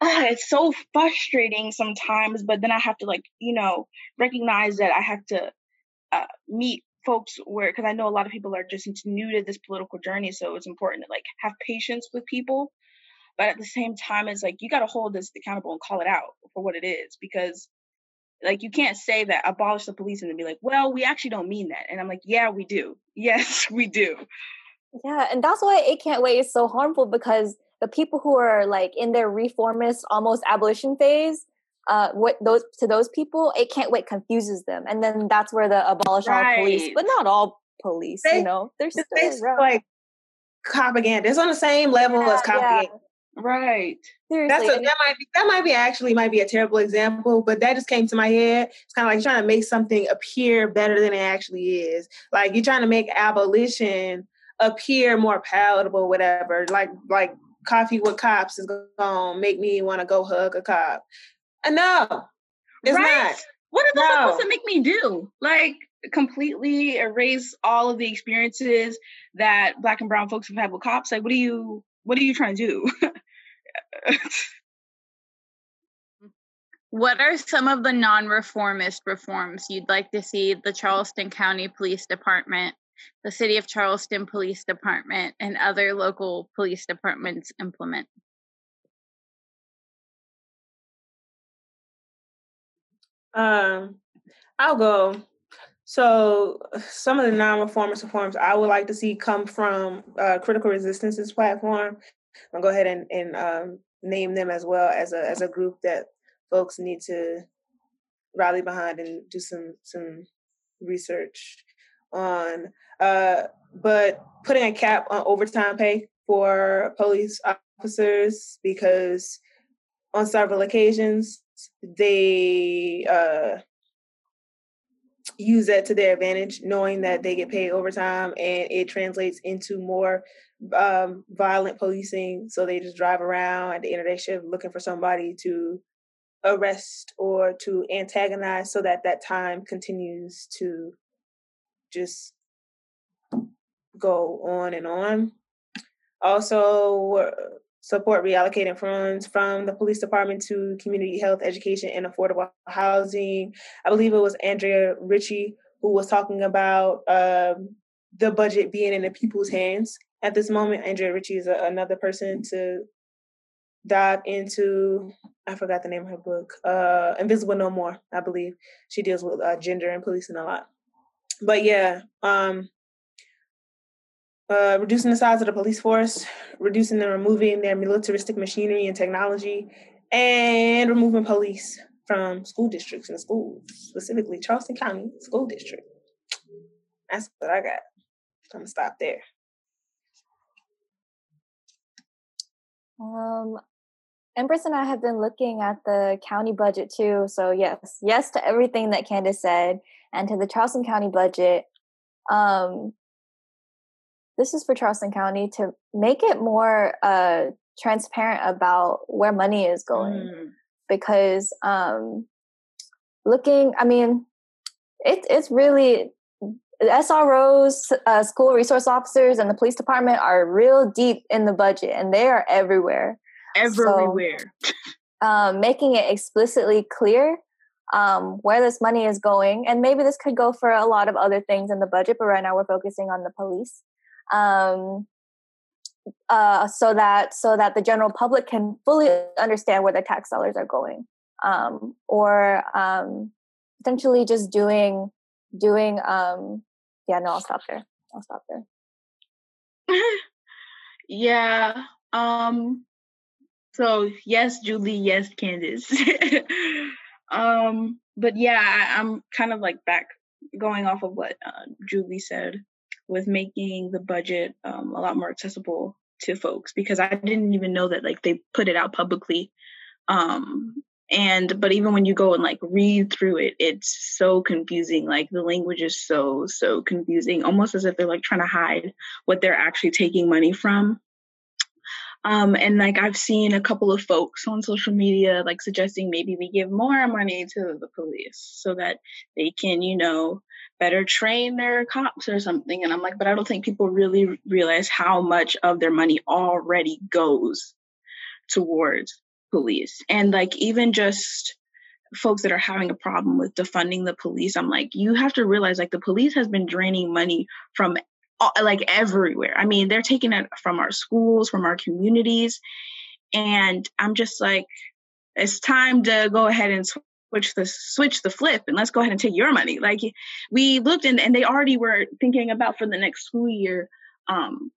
uh, it's so frustrating sometimes, but then I have to like, you know, recognize that I have to uh, meet folks where because I know a lot of people are just new to this political journey, so it's important to like have patience with people but at the same time it's like you got to hold this accountable and call it out for what it is because like you can't say that abolish the police and then be like well we actually don't mean that. And i'm like yeah we do. Yes we do. Yeah and that's why eight can't wait is so harmful because the people who are like in their reformist almost abolition phase uh what those to those people eight can't wait confuses them and then that's where the abolish right. all police but not all police they, you know there's like propaganda it's on the same level yeah, as propaganda. yeah. Right. Seriously. That's a, that might be that might be actually might be a terrible example, but that just came to my head. It's kind of like trying to make something appear better than it actually is. Like you're trying to make abolition appear more palatable, whatever. Like like coffee with cops is gonna make me want to go hug a cop. And uh, no, it's right? not. What are they no. supposed to make me do? Like completely erase all of the experiences that black and brown folks have had with cops? Like what are you what are you trying to do? what are some of the non-reformist reforms you'd like to see the Charleston County Police Department, the City of Charleston Police Department, and other local police departments implement? Um, I'll go. So, some of the non-reformist reforms I would like to see come from uh, Critical Resistance's platform. I'll go ahead and, and um, name them as well as a as a group that folks need to rally behind and do some some research on. Uh, but putting a cap on overtime pay for police officers because on several occasions they uh, use that to their advantage, knowing that they get paid overtime and it translates into more um, violent policing. So they just drive around at the end of their shift looking for somebody to arrest or to antagonize so that that time continues to just go on and on. Also, support reallocating funds from the police department to community health, education, and affordable housing. I believe it was Andrea Ritchie who was talking about um, the budget being in the people's hands at this moment. Andrea Ritchie is a, another person to dive into. I forgot the name of her book, uh, Invisible No More. I believe she deals with uh, gender and policing a lot. But yeah, um, uh, reducing the size of the police force, reducing and removing their militaristic machinery and technology, and removing police from school districts and schools, specifically Charleston County School District. That's what I got. I'm gonna stop there. Um, Empress and I have been looking at the county budget too. So yes, yes to everything that Candace said, and to the Charleston County budget. Um, this is for Charleston County to make it more uh, transparent about where money is going. Mm. Because um, looking, I mean, it, it's really SROs, uh, school resource officers, and the police department are real deep in the budget, and they are everywhere. Everywhere. So, um, making it explicitly clear um, where this money is going, and maybe this could go for a lot of other things in the budget, but right now we're focusing on the police um, uh, so that so that the general public can fully understand where the tax dollars are going, um, or um, potentially just doing doing. Um, yeah, no, I'll stop there. I'll stop there. yeah. Um. So yes, Julie. Yes, Candace. um. But yeah, I, I'm kind of like back going off of what uh, Julie said with making the budget um, a lot more accessible to folks because I didn't even know that like they put it out publicly. Um, and but even when you go and like read through it, it's so confusing. Like the language is so so confusing, almost as if they're like trying to hide what they're actually taking money from. Um, and like I've seen a couple of folks on social media like suggesting maybe we give more money to the police so that they can, you know, better train their cops or something. And I'm like, but I don't think people really realize how much of their money already goes towards police. And like, even just folks that are having a problem with defunding the police, I'm like, you have to realize like the police has been draining money from like everywhere. I mean, they're taking it from our schools, from our communities. And I'm just like, it's time to go ahead and switch the switch the flip and let's go ahead and take your money. Like we looked and, and they already were thinking about for the next school year, um,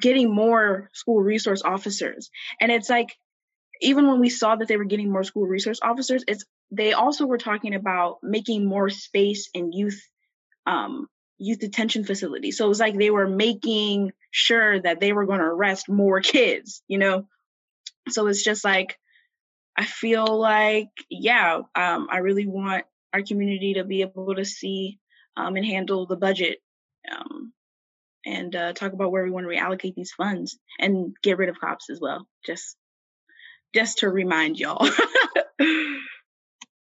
getting more school resource officers. And it's like even when we saw that they were getting more school resource officers, it's they also were talking about making more space in youth um, youth detention facilities. So it was like they were making sure that they were going to arrest more kids, you know. So it's just like I feel like yeah, um, I really want our community to be able to see um, and handle the budget um, and uh, talk about where we want to reallocate these funds and get rid of cops as well. Just just to remind y'all.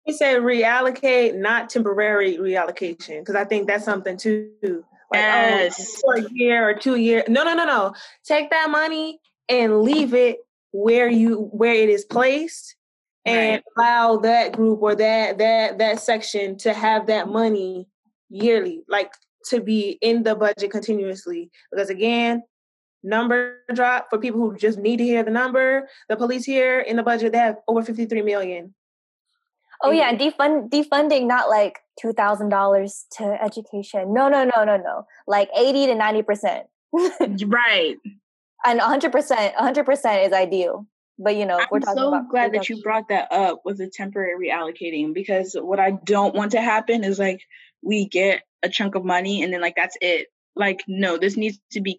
He said reallocate, not temporary reallocation, because I think that's something too. Like, oh, yes. oh, for a year or two years. No, no, no, no. Take that money and leave it where you where it is placed, and right. allow that group or that that that section to have that money yearly, like to be in the budget continuously. Because again, number drop for people who just need to hear the number. The police here in the budget they have over fifty three million. fifty three million Oh yeah, defund defunding not like two thousand dollars to education. No, no, no, no, no. Like eighty to ninety percent. right. And hundred percent, hundred percent is ideal. But you know, I'm we're talking so about glad that you brought that up with the temporary reallocating because what I don't want to happen is like we get a chunk of money and then like that's it. Like no, this needs to be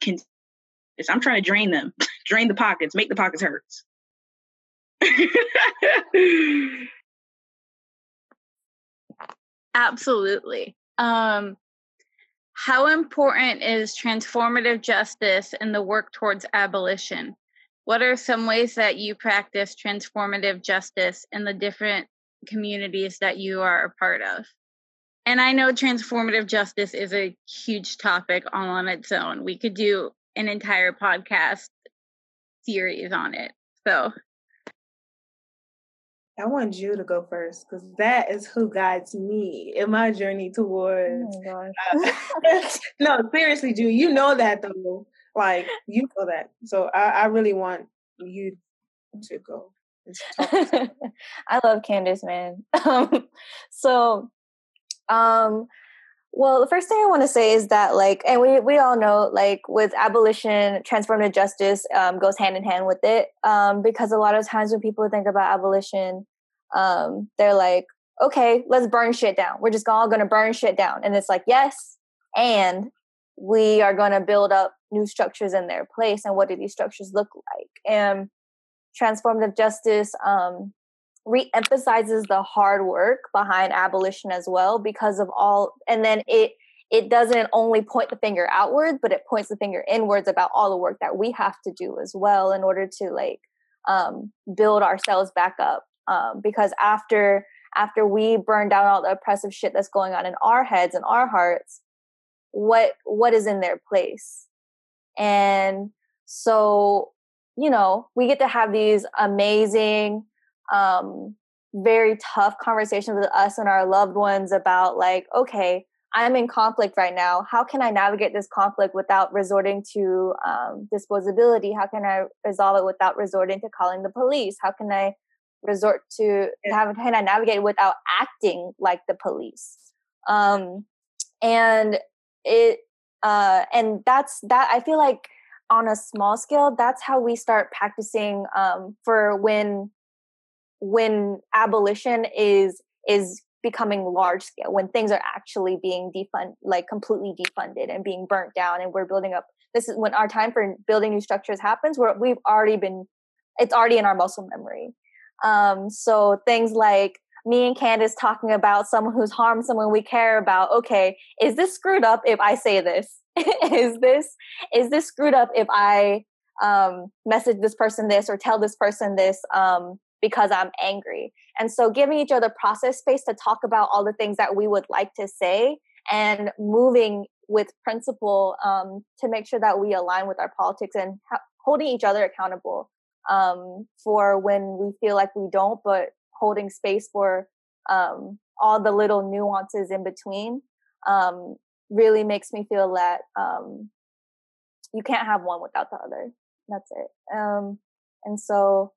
I'm trying to drain them, drain the pockets, make the pockets hurt. Absolutely. Um, how important is transformative justice in the work towards abolition? What are some ways that you practice transformative justice in the different communities that you are a part of? And I know transformative justice is a huge topic all on its own. We could do an entire podcast series on it. So I want you to go first because that is who guides me in my journey towards. Oh uh, no, seriously, Ju, you know that though. Like you know that, so I, I really want you to go. I love Candace, man. Um, so, um, well, the first thing I want to say is that, like, and we we all know, like, with abolition, transformative justice um, goes hand in hand with it, um, because a lot of times when people think about abolition, um, they're like, okay, let's burn shit down. We're just all going to burn shit down, and it's like, yes, and we are going to build up new structures in their place. And what do these structures look like? And transformative justice um, re-emphasizes the hard work behind abolition as well because of all and then it it doesn't only point the finger outward but it points the finger inwards about all the work that we have to do as well in order to like um, build ourselves back up um, because after after we burn down all the oppressive shit that's going on in our heads and our hearts what what is in their place? And so you know we get to have these amazing um, very tough conversations with us and our loved ones about like okay i'm in conflict right now. How can i navigate this conflict without resorting to um, disposability? How can i resolve it without resorting to calling the police? How can i resort to how can i navigate without acting like the police? Um, and it uh, and that's that i feel like on a small scale that's how we start practicing um, for when when abolition is is becoming large scale when things are actually being defund like completely defunded and being burnt down and we're building up this is when our time for building new structures happens where we've already been it's already in our muscle memory. Um so things like me and Candace talking about someone who's harmed someone we care about okay is this screwed up if i say this? Is this is this screwed up if i um message this person this or tell this person this? Um because I'm angry. And so giving each other process space to talk about all the things that we would like to say and moving with principle um, to make sure that we align with our politics and ha- holding each other accountable um, for when we feel like we don't, but holding space for um, all the little nuances in between um, really makes me feel that um, you can't have one without the other. That's it. Um, And so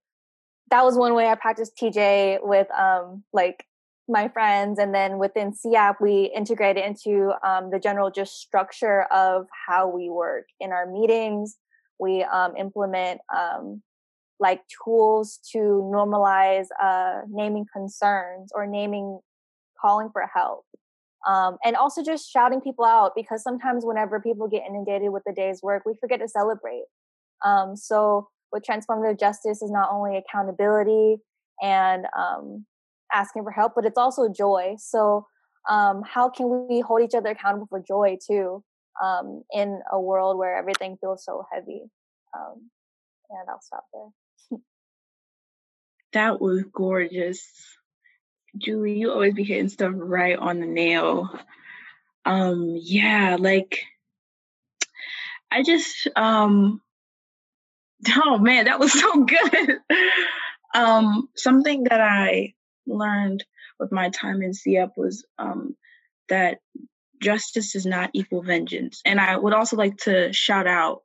that was one way I practiced TJ with um, like my friends. And then within CYAP, we integrated into um, the general just structure of how we work in our meetings. We um, implement um, like tools to normalize uh, naming concerns or naming calling for help. Um, and also just shouting people out because sometimes whenever people get inundated with the day's work, we forget to celebrate. Um, so with transformative justice is not only accountability and um, asking for help, but it's also joy. So um, how can we hold each other accountable for joy too um, in a world where everything feels so heavy? Um, and I'll stop there. that was gorgeous. Julie, you always be hitting stuff right on the nail. Um, yeah, like I just um oh man, that was so good. um, something that I learned with my time in CYAP was um that justice does not equal vengeance. And I would also like to shout out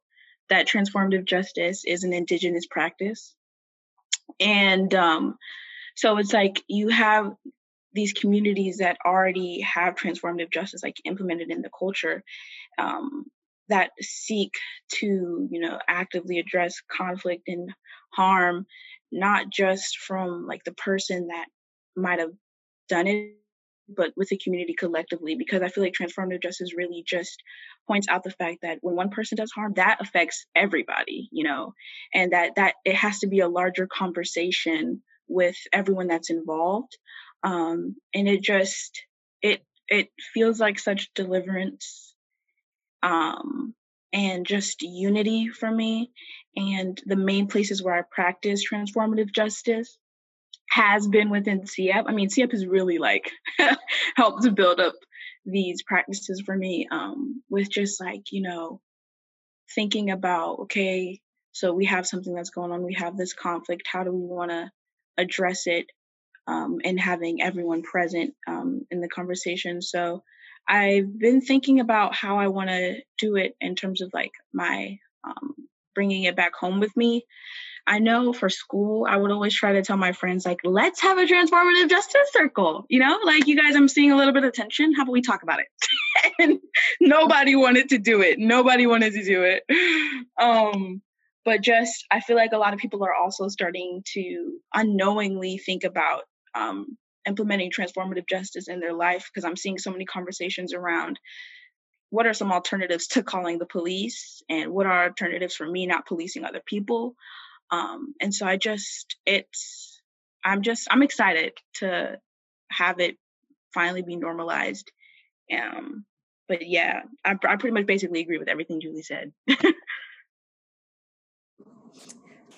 that transformative justice is an indigenous practice. And um so it's like you have these communities that already have transformative justice like implemented in the culture um, that seek to you know actively address conflict and harm not just from like the person that might have done it but with the community collectively because i feel like transformative justice really just points out the fact that when one person does harm that affects everybody you know and that that it has to be a larger conversation with everyone that's involved um, and it just it it feels like such deliverance um, and just unity for me and the main places where i practice transformative justice has been within CYAP. I mean, CYAP has really like helped to build up these practices for me um, with just like, you know, thinking about, okay, so we have something that's going on, we have this conflict, how do we want to address it um, and having everyone present um, in the conversation. So I've been thinking about how I want to do it in terms of like my um, bringing it back home with me. I know for school, I would always try to tell my friends, like, let's have a transformative justice circle. You know, like, you guys, I'm seeing a little bit of tension. How about we talk about it? and nobody wanted to do it. Nobody wanted to do it. Um, but just i feel like a lot of people are also starting to unknowingly think about um, implementing transformative justice in their life because i'm seeing so many conversations around what are some alternatives to calling the police and what are alternatives for me not policing other people? Um, and so i just it's i'm just i'm excited to have it finally be normalized. Um, but yeah I, I pretty much basically agree with everything julie said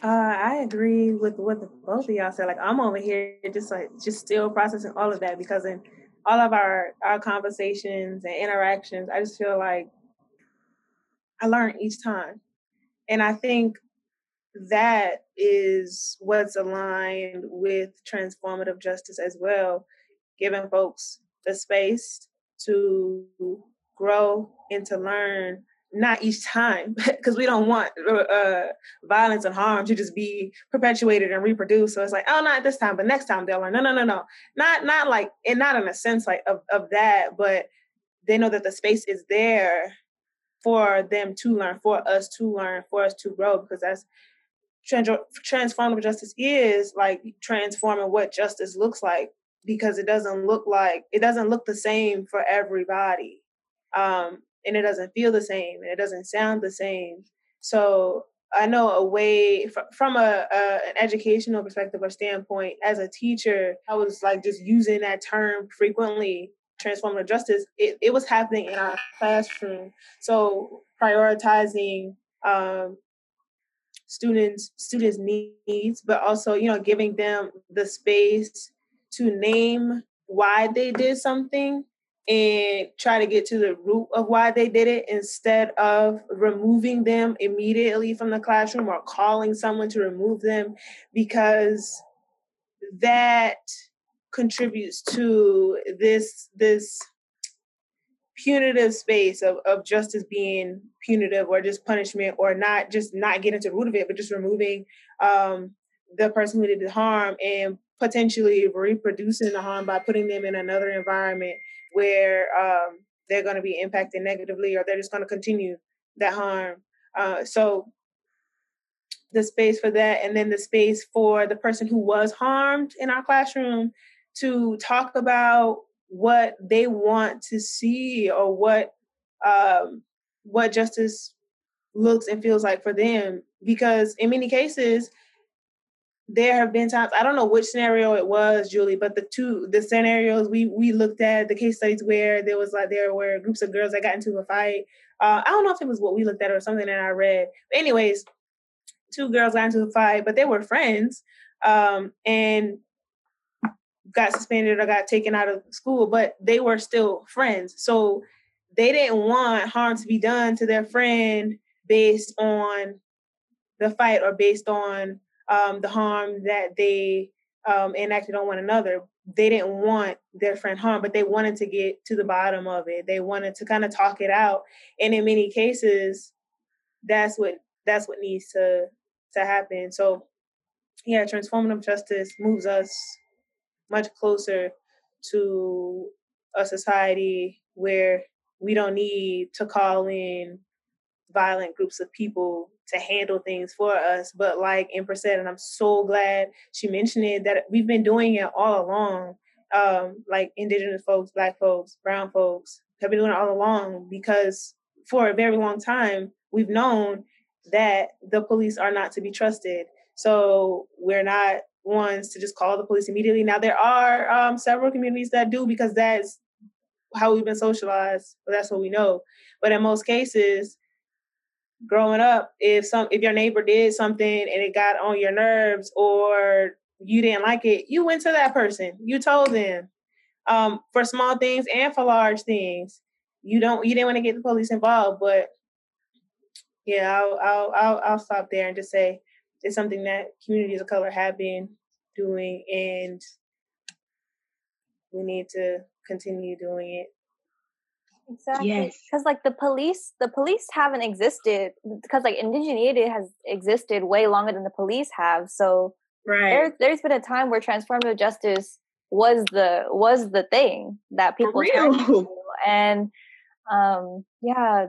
Uh, I agree with what both of y'all said. Like I'm over here just like just still processing all of that because in all of our our conversations and interactions, I just feel like I learn each time, and I think that is what's aligned with transformative justice as well, giving folks the space to grow and to learn not each time because we don't want uh, uh, violence and harm to just be perpetuated and reproduced. So it's like oh not this time but next time they'll learn. No no no no. Not not like and not in a sense like of, of that but they know that the space is there for them to learn for us to learn for us to grow because that's trans- transformative justice is like transforming what justice looks like because it doesn't look like it doesn't look the same for everybody. Um, and it doesn't feel the same and it doesn't sound the same. So I know a way from a, a, an educational perspective or standpoint as a teacher, I was like just using that term frequently. Transformative justice, it, it was happening in our classroom. So prioritizing um, students students needs, but also you know giving them the space to name why they did something and try to get to the root of why they did it instead of removing them immediately from the classroom or calling someone to remove them because that contributes to this this punitive space of, of justice being punitive or just punishment or not just not getting to the root of it, but just removing um, the person who did the harm and potentially reproducing the harm by putting them in another environment where um, they're going to be impacted negatively or they're just going to continue that harm. Uh, so the space for that, and then the space for the person who was harmed in our classroom to talk about what they want to see or what um, what justice looks and feels like for them. Because in many cases, there have been times I don't know which scenario it was, Julie, but the two the scenarios we we looked at the case studies where there was like there were groups of girls that got into a fight. Uh, I don't know if it was what we looked at or something that I read. But anyways, two girls got into a fight, but they were friends, um, and got suspended or got taken out of school, but they were still friends. So they didn't want harm to be done to their friend based on the fight or based on um, the harm that they um, enacted on one another. They didn't want their friend harmed, but they wanted to get to the bottom of it. They wanted to kind of talk it out, and in many cases, that's what that's what needs to to happen. So, yeah, transformative justice moves us much closer to a society where we don't need to call in violent groups of people to handle things for us. But like Empress said, and I'm so glad she mentioned it, that we've been doing it all along. Um, like indigenous folks, black folks, brown folks have been doing it all along because for a very long time we've known that the police are not to be trusted. So we're not ones to just call the police immediately. Now there are um, several communities that do because that's how we've been socialized. But that's what we know. But in most cases, growing up, if some if your neighbor did something and it got on your nerves or you didn't like it, you went to that person. You told them um, for small things and for large things. You don't you didn't want to get the police involved, but yeah, I'll I'll I'll, I'll stop there and just say it's something that communities of color have been doing, and we need to continue doing it. Exactly. Yes. Because like the police, the police haven't existed because like indigeneity has existed way longer than the police have. So right. there, there's been a time where transformative justice was the was the thing that people. And um yeah,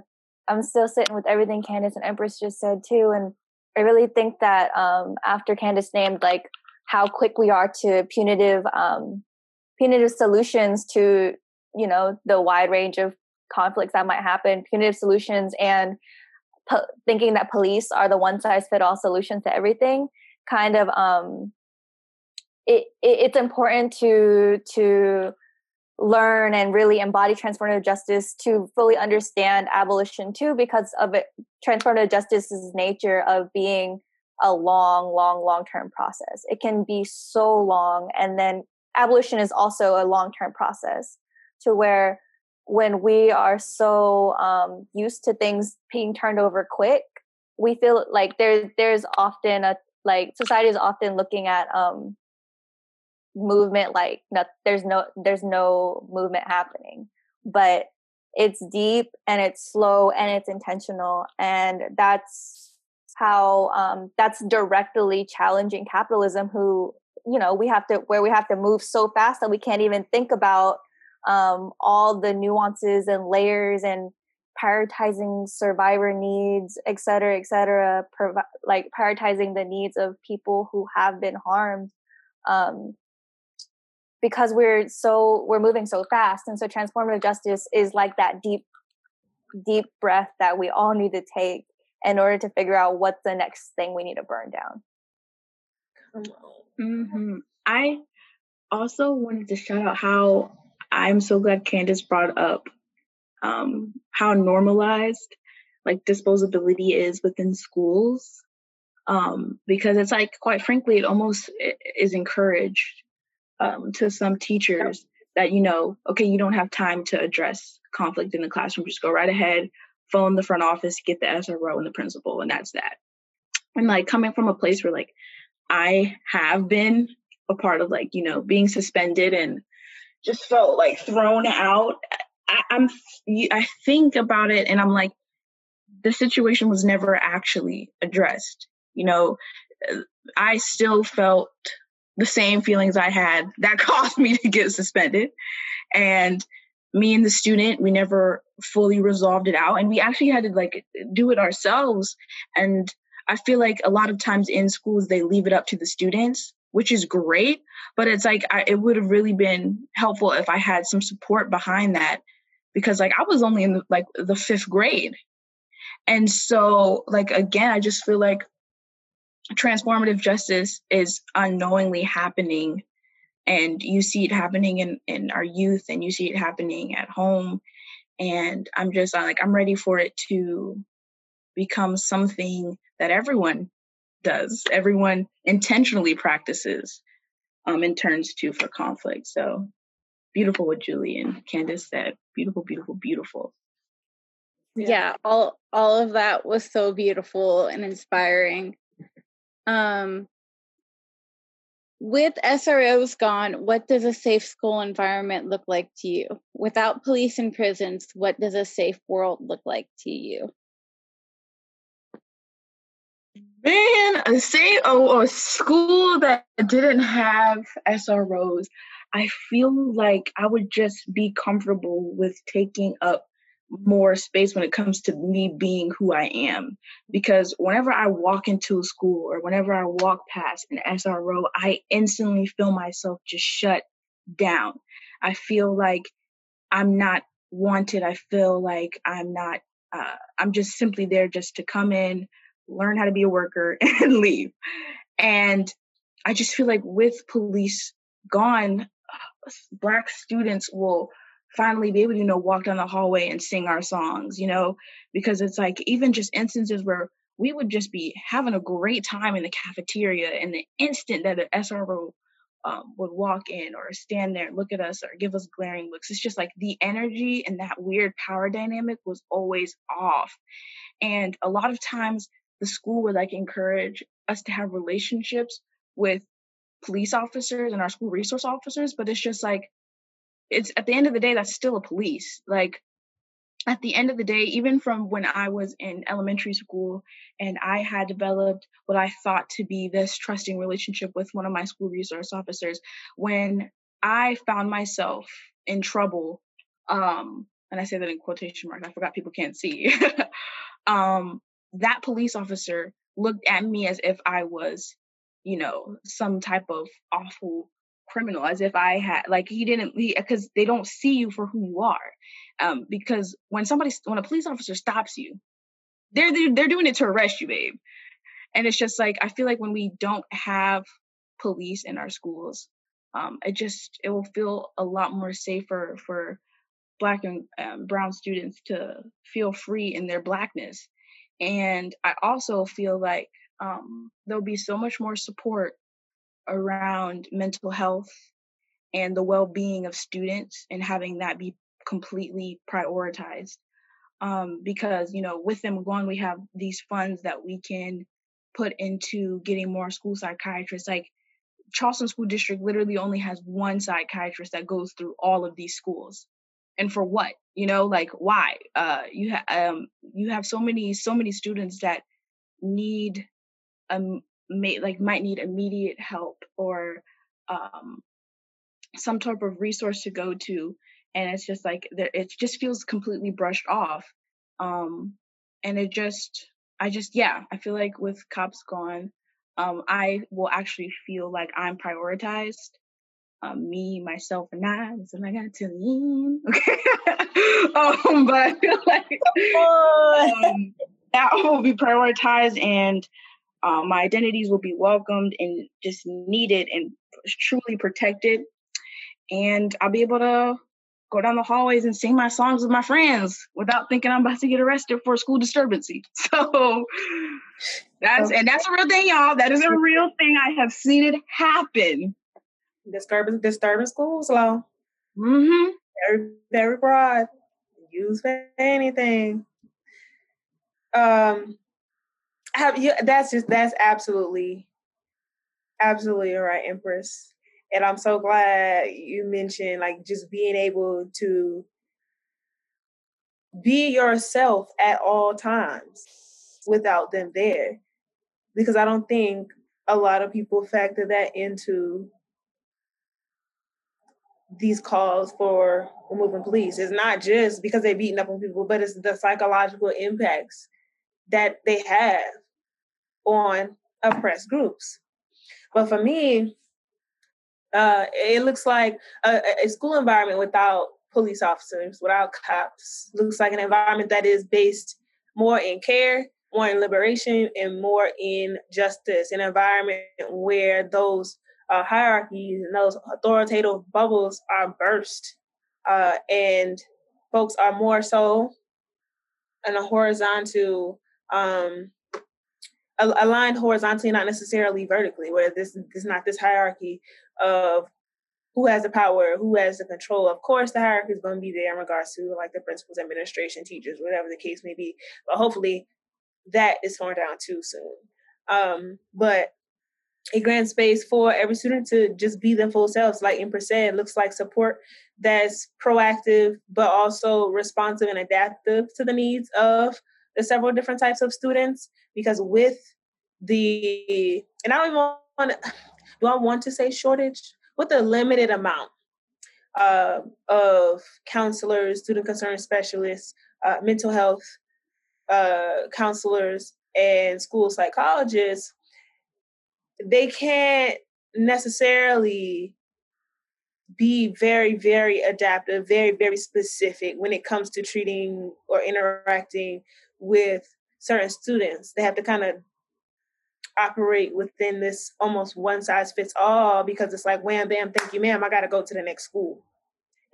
I'm still sitting with everything Candace and Empress just said too. And I really think that um after Candace named like how quick we are to punitive um punitive solutions to you know the wide range of conflicts that might happen, punitive solutions, and po- thinking that police are the one size fit all solution to everything. Kind of, um, it, it it's important to to learn and really embody transformative justice to fully understand abolition too because of it transformative justice's nature of being a long long long term process it can be so long and then abolition is also a long term process to where when we are so um, used to things being turned over quick, we feel like there there's often a like society is often looking at um, movement like no, there's no there's no movement happening, but it's deep and it's slow and it's intentional, and that's how um, that's directly challenging capitalism. Who you know we have to where we have to move so fast that we can't even think about um, all the nuances and layers and prioritizing survivor needs, et cetera, et cetera, provi- like prioritizing the needs of people who have been harmed. Um, because we're so we're moving so fast and so transformative justice is like that deep deep breath that we all need to take in order to figure out what's the next thing we need to burn down mm-hmm. i also wanted to shout out how I'm so glad Candace brought up um, how normalized like disposability is within schools um, because it's like quite frankly it almost is encouraged um, to some teachers that you know okay you don't have time to address conflict in the classroom just go right ahead phone the front office get the SRO and the principal and that's that. And like coming from a place where like I have been a part of like you know being suspended and just felt like thrown out I, I'm I think about it and I'm like, the situation was never actually addressed. You know, I still felt the same feelings I had that caused me to get suspended. And me and the student, we never fully resolved it out. And we actually had to like do it ourselves. And I feel like a lot of times in schools, they leave it up to the students, which is great. But it's like, I, it would have really been helpful if I had some support behind that because like I was only in the, like the fifth grade. And so like, again, I just feel like transformative justice is unknowingly happening and you see it happening in, in our youth and you see it happening at home and i'm just uh, like i'm ready for it to become something that everyone does everyone intentionally practices um, and turns to for conflict so beautiful what julie and candace said beautiful beautiful beautiful yeah. yeah all all of that was so beautiful and inspiring um, with SROs gone, what does a safe school environment look like to you? Without police and prisons, what does a safe world look like to you? Man, a say a school that didn't have SROs, I feel like I would just be comfortable with taking up more space when it comes to me being who I am. Because whenever I walk into a school or whenever I walk past an SRO, I instantly feel myself just shut down. I feel like I'm not wanted. I feel like I'm not, uh, I'm just simply there just to come in, learn how to be a worker, and leave. And I just feel like with police gone, Black students will finally be able to you know walk down the hallway and sing our songs you know because it's like even just instances where we would just be having a great time in the cafeteria and the instant that an sro um, would walk in or stand there and look at us or give us glaring looks it's just like the energy and that weird power dynamic was always off and a lot of times the school would like encourage us to have relationships with police officers and our school resource officers but it's just like it's at the end of the day that's still a police. Like at the end of the day even from when i was in elementary school and i had developed what i thought to be this trusting relationship with one of my school resource officers when i found myself in trouble um and i say that in quotation marks i forgot people can't see. Um that police officer looked at me as if i was you know some type of awful criminal as if I had like he didn't because they don't see you for who you are. Um, because when somebody when a police officer stops you, they're, they're they're doing it to arrest you, babe. And it's just like I feel like when we don't have police in our schools, um, it just it will feel a lot more safer for black and um, brown students to feel free in their blackness. And I also feel like um, there'll be so much more support around mental health and the well-being of students and having that be completely prioritized. Um, because you know with them gone we have these funds that we can put into getting more school psychiatrists. Like charleston school district literally only has one psychiatrist that goes through all of these schools and for what? You know like why? Uh you have um you have so many so many students that need um may like might need immediate help or um, some type of resource to go to and it's just like there it just feels completely brushed off um, and it just i just yeah i feel like with cops gone um, i will actually feel like i'm prioritized um, me myself and i so i got to lean okay um, but i feel like um, that will be prioritized and um, my identities will be welcomed and just needed and truly protected. And I'll be able to go down the hallways and sing my songs with my friends without thinking I'm about to get arrested for a school disturbance. So that's and that's a real thing, y'all. That is a real thing. I have seen it happen. Disturbance, disturbing schools law. Mm-hmm. Very, very broad. Use for anything. Um, have you that's just that's absolutely absolutely right empress and i'm so glad you mentioned like just being able to be yourself at all times without them there. Because I don't think a lot of people factor that into these calls for removing police. It's not just because they're beating up on people, but it's the psychological impacts that they have on oppressed groups. But for me, uh, it looks like a, a school environment without police officers, without cops, looks like an environment that is based more in care, more in liberation, and more in justice. An environment where those uh, hierarchies and those authoritative bubbles are burst, uh, and folks are more so in a horizontal um, aligned horizontally, not necessarily vertically, where this is not this hierarchy of who has the power, who has the control. Of course, the hierarchy is going to be there in regards to like the principals, administration, teachers, whatever the case may be. But hopefully, that is torn down too soon. Um, but a grant space for every student to just be their full selves, like Empress said, looks like support that's proactive but also responsive and adaptive to the needs of the several different types of students. Because with the and I don't even want to do I want to say shortage with a limited amount uh, of counselors, student concern specialists, uh, mental health uh, counselors, and school psychologists, they can't necessarily be very, very adaptive, very, very specific when it comes to treating or interacting with certain students. They have to kind of operate within this almost one size fits all because it's like wham bam thank you ma'am i got to go to the next school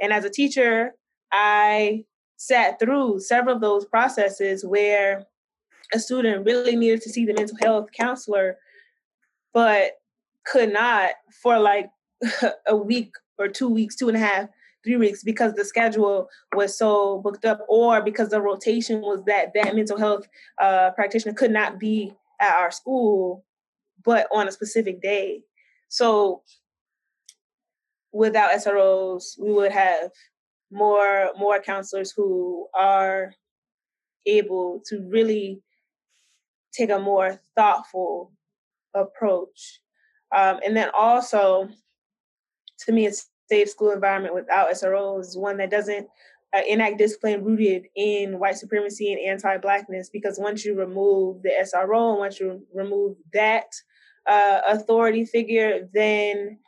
and as a teacher i sat through several of those processes where a student really needed to see the mental health counselor but could not for like a week or two weeks two and a half three weeks because the schedule was so booked up or because the rotation was that that mental health uh, practitioner could not be at our school, but on a specific day. So without SROs, we would have more more counselors who are able to really take a more thoughtful approach. Um, and then also, to me, a safe school environment without SROs is one that doesn't uh, enact discipline rooted in white supremacy and anti-blackness because once you remove the SRO and once you remove that uh, authority figure, then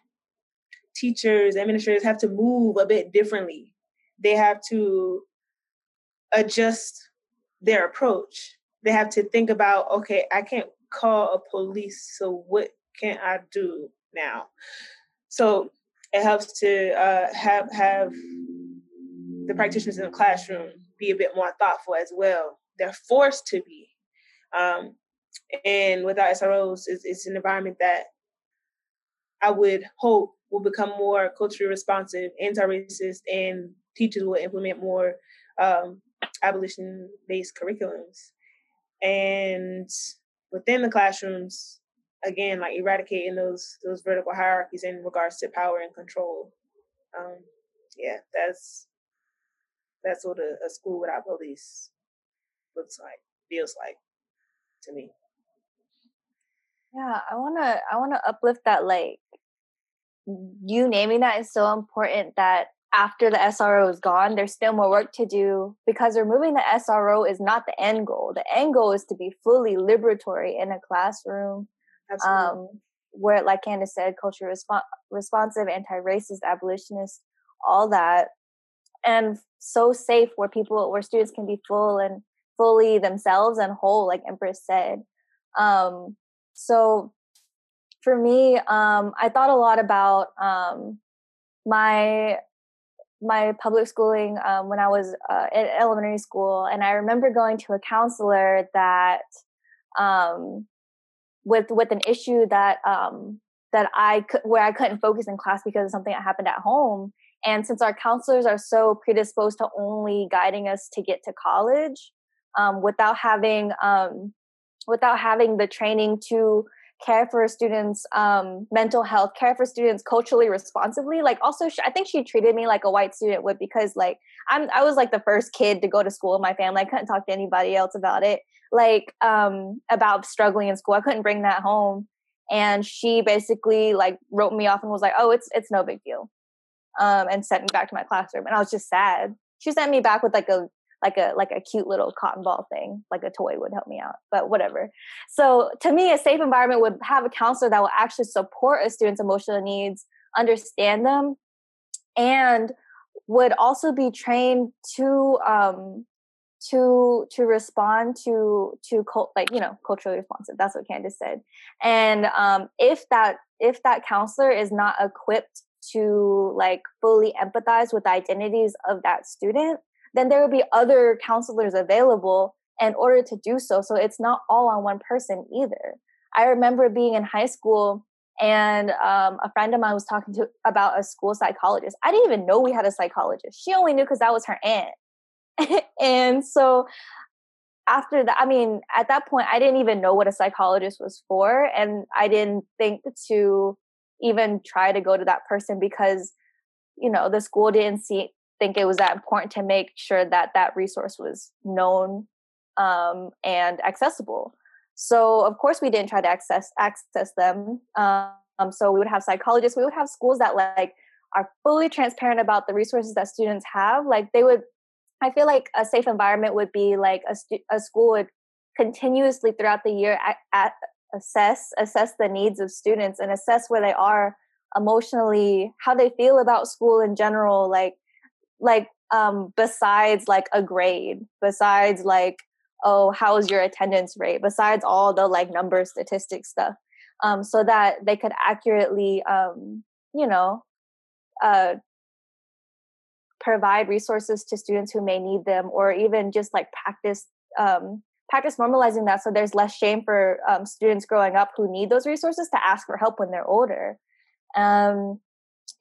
teachers, administrators have to move a bit differently. They have to adjust their approach. They have to think about, okay, I can't call a police, so what can I do now? So it helps to uh, have have the practitioners in the classroom be a bit more thoughtful as well. They're forced to be. Um, and without SROs, it's, it's an environment that I would hope will become more culturally responsive, anti-racist, and teachers will implement more um, abolition-based curriculums. And within the classrooms, again, like eradicating those those vertical hierarchies in regards to power and control. Um, yeah, that's that's what a, a school without police looks like, feels like to me. Yeah, I wanna I wanna uplift that like you naming that is so important that after the SRO is gone, there's still more work to do because removing the SRO is not the end goal. The end goal is to be fully liberatory in a classroom. Um, where, like Candace said, culture resp- responsive, anti-racist, abolitionist, all that and so safe where people where students can be full and fully themselves and whole like empress said um so for me um i thought a lot about um my my public schooling um, when I was uh, in elementary school, and I remember going to a counselor that um, with with an issue that um, that I could where I couldn't focus in class because of something that happened at home, and since our counselors are so predisposed to only guiding us to get to college, um, without having um, without having the training to care for students um, mental health care for students culturally responsibly like also i think she treated me like a white student would because like i'm i was like the first kid to go to school in my family. I couldn't talk to anybody else about it. Like um about struggling in school. I couldn't bring that home. And she basically like wrote me off and was like oh it's it's no big deal um and sent me back to my classroom. And i was just sad. She sent me back with like a like a like a cute little cotton ball thing like a toy would help me out but whatever. So to me a safe environment would have a counselor that will actually support a student's emotional needs understand them and would also be trained to um to to respond to to cult, like you know culturally responsive. That's what candace said. And um if that if that counselor is not equipped to like fully empathize with the identities of that student then there will be other counselors available in order to do so. So it's not all on one person either. I remember being in high school and um, a friend of mine was talking to about a school psychologist. I didn't even know we had a psychologist. She only knew because that was her aunt. and so after that, I mean, at that point, I didn't even know what a psychologist was for, and I didn't think to even try to go to that person because you know the school didn't see think it was that important to make sure that that resource was known um, and accessible. So of course we didn't try to access access them. Um, so we would have psychologists. We would have schools that like are fully transparent about the resources that students have. Like they would, I feel like a safe environment would be like a, stu- a school would continuously throughout the year at, at assess assess the needs of students and assess where they are emotionally, how they feel about school in general, like like um besides like a grade besides like oh how's your attendance rate? Besides all the like number statistic stuff um so that they could accurately um you know uh provide resources to students who may need them or even just like practice um practice normalizing that so there's less shame for um, students growing up who need those resources to ask for help when they're older. Um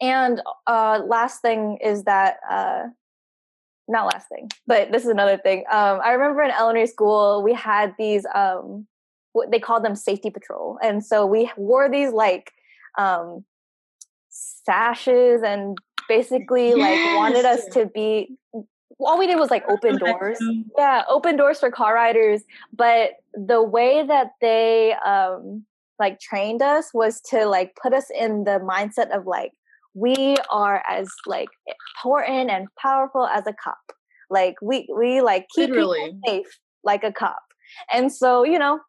and uh, last thing is that uh, not last thing, but this is another thing. Um, I remember in elementary school we had these um, what they called them safety patrol, and so we wore these like um, sashes and basically yes. like wanted us to be all we did was like open doors yeah open doors for car riders but the way that they um like trained us was to like put us in the mindset of like we are as like important and powerful as a cop. Like we we like keep Literally. people safe like a cop. And so, you know,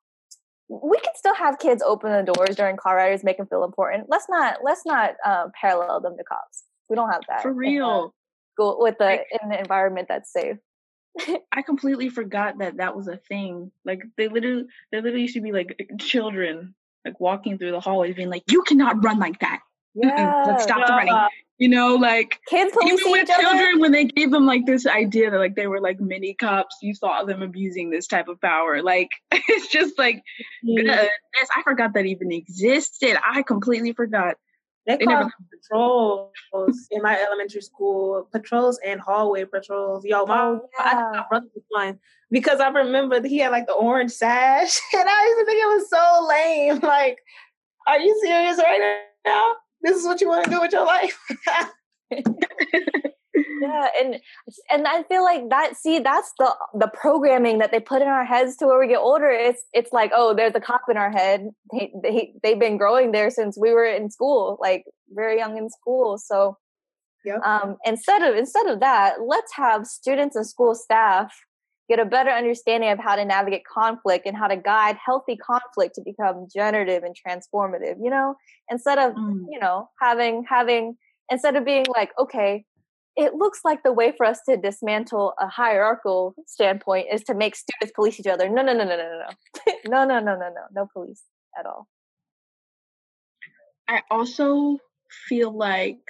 we can still have kids open the doors during car riders, make them feel important. Let's not let's not uh, parallel them to cops. We don't have that for real. Go with the I, in the environment that's safe. I completely forgot that that was a thing. Like they literally, they literally used to be like children like walking through the hallways, being like, "You cannot run like that yeah, let's stop yeah. the running. You know, like kids even with children, when they gave them like this idea that like they were like mini cops, you saw them abusing this type of power. Like it's just like mm-hmm. goodness, I forgot that even existed. I completely forgot. They, they called never- patrols in my elementary school, patrols and hallway patrols. Yo, my oh, yeah. brother was one because I remember he had like the orange sash, and I used to think it was so lame. Like, are you serious right now? This is what you want to do with your life. yeah, and and I feel like that. See, that's the the programming that they put in our heads to where we get older. It's it's like, oh, there's a cop in our head. They they they've been growing there since we were in school, like very young in school. So, yep. um, instead of instead of that, let's have students and school staff get a better understanding of how to navigate conflict and how to guide healthy conflict to become generative and transformative you know? Instead of mm. you know having having instead of being like okay it looks like the way for us to dismantle a hierarchical standpoint is to make students police each other. No, no no no no no no. No no no no no no police at all. I also feel like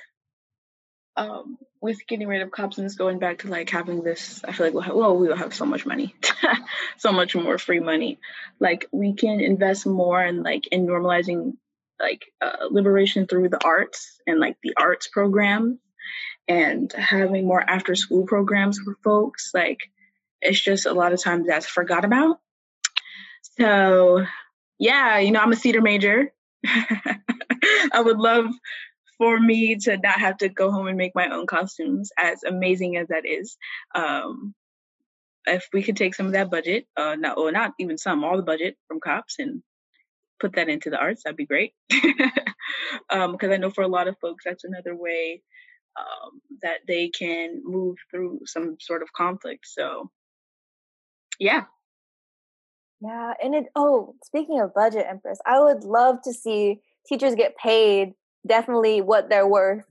um, with getting rid of cops and just going back to like having this, I feel like we'll have, well, we will have so much money, so much more free money. Like we can invest more in like in normalizing like uh, liberation through the arts and like the arts program and having more after school programs for folks. Like it's just a lot of times that's forgot about. So yeah, you know, I'm a theater major. I would love for me to not have to go home and make my own costumes, as amazing as that is. Um, if we could take some of that budget, uh, not or not even some, all the budget from cops and put that into the arts, that'd be great. Because um, I know for a lot of folks, that's another way um, that they can move through some sort of conflict. So, yeah. Yeah, and it. Oh, speaking of budget, Empress, I would love to see teachers get paid definitely what they're worth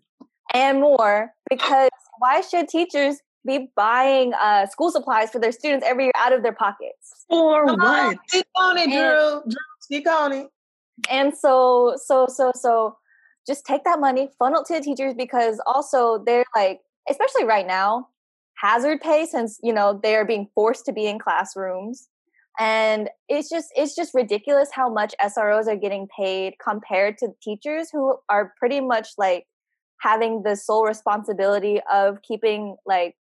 and more because why should teachers be buying uh, school supplies for their students every year out of their pockets. For Come what? On, speak on it, Drew. Drew. Speak on it. And so, so, so, so, just take that money, funnel it to the teachers because also they're like, especially right now, hazard pay since you know they are being forced to be in classrooms, and it's just it's just ridiculous how much SROs are getting paid compared to teachers who are pretty much like having the sole responsibility of keeping like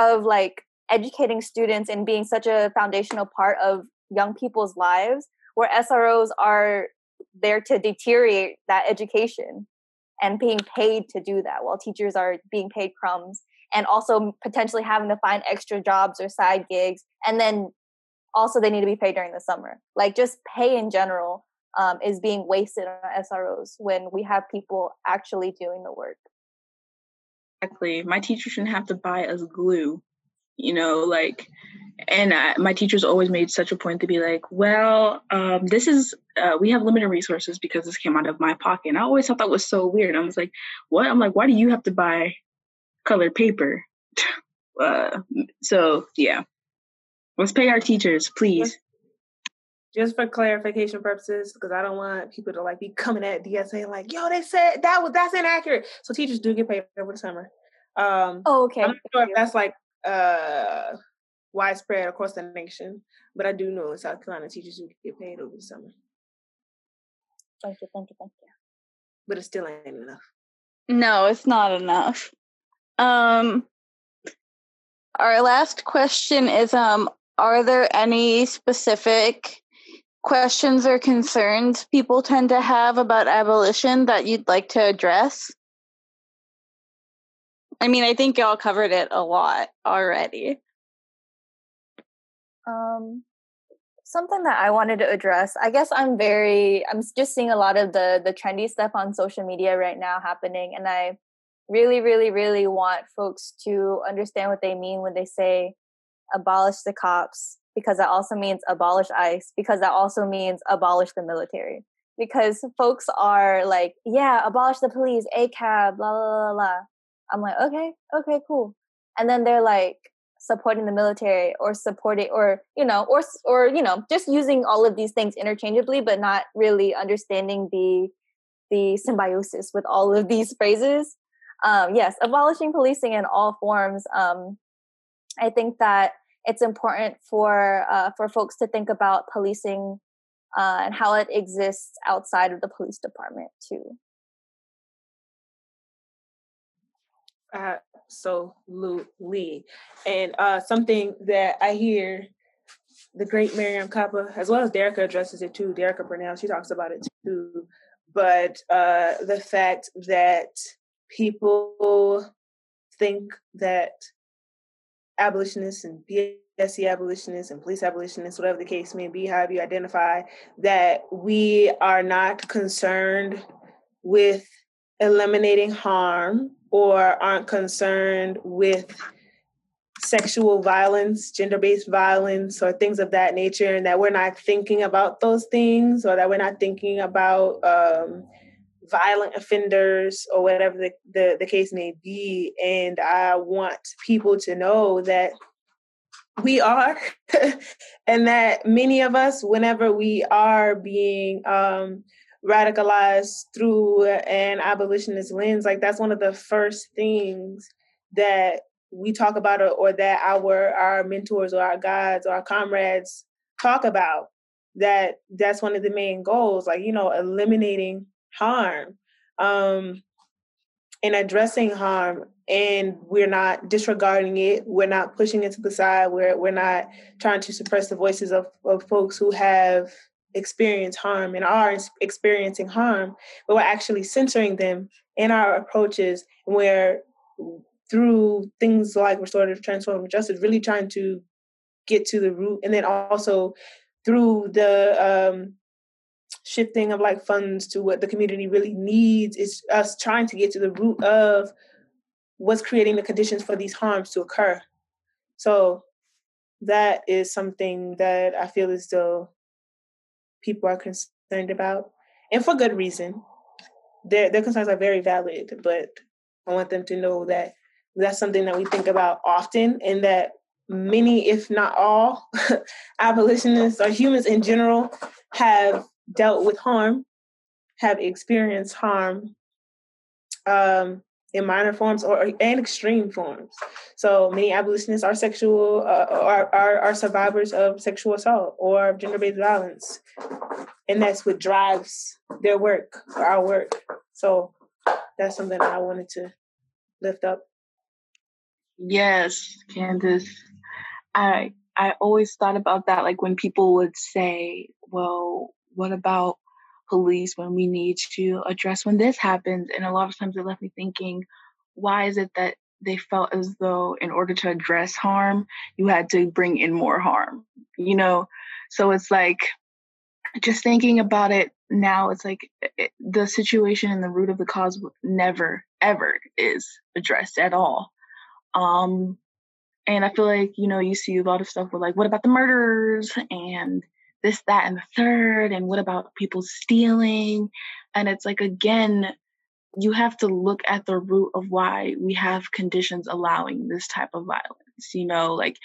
of like educating students and being such a foundational part of young people's lives where SROs are there to deteriorate that education and being paid to do that while teachers are being paid crumbs and also potentially having to find extra jobs or side gigs and then also they need to be paid during the summer like just pay in general um, is being wasted on sros when we have people actually doing the work Exactly. My teacher shouldn't have to buy us glue, you know, like, and I, my teachers always made such a point to be like, well, um, this is, uh, we have limited resources because this came out of my pocket. And I always thought that was so weird. I was like, what? I'm like, why do you have to buy colored paper? uh, so, yeah. Let's pay our teachers, please just for clarification purposes, because I don't want people to like be coming at DSA like, yo, they said that was that's inaccurate. So teachers do get paid over the summer. Um, oh, okay. I'm not sure if that's like uh, widespread across the nation, but I do know in South Carolina teachers do get paid over the summer. Thank you, thank you, thank you. But it still ain't enough. No, it's not enough. Um, our last question is um, are there any specific questions or concerns people tend to have about abolition that you'd like to address? I mean, I think y'all covered it a lot already. Um, something that I wanted to address. I guess I'm very. I'm just seeing a lot of the the trendy stuff on social media right now happening, and I really, really, really want folks to understand what they mean when they say abolish the cops because that also means abolish ICE, because that also means abolish the military. Because folks are like, yeah, abolish the police, ACAB, blah, blah, blah, blah. I'm like, okay, okay, cool. And then they're like supporting the military or supporting, or, you know, or, or, you know, just using all of these things interchangeably, but not really understanding the, the symbiosis with all of these phrases. Um, yes, abolishing policing in all forms. Um, I think that it's important for uh, for folks to think about policing uh, and how it exists outside of the police department too. Absolutely, and uh, something that I hear the great Mariame Kaba, as well as Derecka addresses it too. Derecka Purnell, she talks about it too. But uh, the fact that people think that abolitionists and BSC abolitionists and police abolitionists, whatever the case may be, however you identify, that we are not concerned with eliminating harm or aren't concerned with sexual violence, gender based violence, or things of that nature, and that we're not thinking about those things or that we're not thinking about um, violent offenders or whatever the, the, the case may be. And I want people to know that we are and that many of us whenever we are being um, radicalized through an abolitionist lens like that's one of the first things that we talk about or, or that our our mentors or our guides or our comrades talk about that that's one of the main goals like you know eliminating harm um, and addressing harm and we're not disregarding it. We're not pushing it to the side. We're, we're not trying to suppress the voices of, of folks who have experience harm and are experiencing harm, but we're actually censoring them in our approaches where through things like restorative transformative justice, really trying to get to the root and then also through the um, shifting of like funds to what the community really needs is us trying to get to the root of what's creating the conditions for these harms to occur. So that is something that I feel as though people are concerned about, and for good reason. Their their concerns are very valid, but I want them to know that that's something that we think about often, and that many, if not all, abolitionists or humans in general have dealt with harm, have experienced harm um, in minor forms or and extreme forms. So many abolitionists are sexual uh, are, are are survivors of sexual assault or gender based violence, and that's what drives their work or our work. So that's something I wanted to lift up. Yes, Candace. I I always thought about that like when people would say, "Well, what about police when we need to address when this happens?" And a lot of times it left me thinking, why is it that they felt as though in order to address harm, you had to bring in more harm, you know? So it's like just thinking about it now, it's like it, the situation and the root of the cause never, ever is addressed at all. Um, and I feel like, you know, you see a lot of stuff with like, what about the murders and this, that, and the third? And what about people stealing? And it's like, again, you have to look at the root of why we have conditions allowing this type of violence. You know, like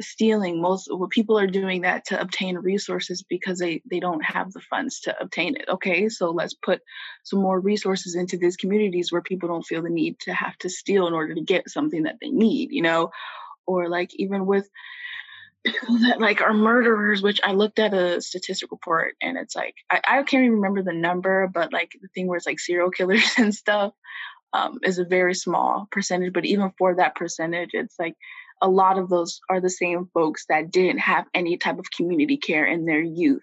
stealing most well people are doing that to obtain resources because they they don't have the funds to obtain it okay so let's put some more resources into these communities where people don't feel the need to have to steal in order to get something that they need you know or like even with people that like are murderers which i looked at a statistic report and it's like I, I can't even remember the number but like the thing where it's like serial killers and stuff um, is a very small percentage but even for that percentage it's like a lot of those are the same folks that didn't have any type of community care in their youth.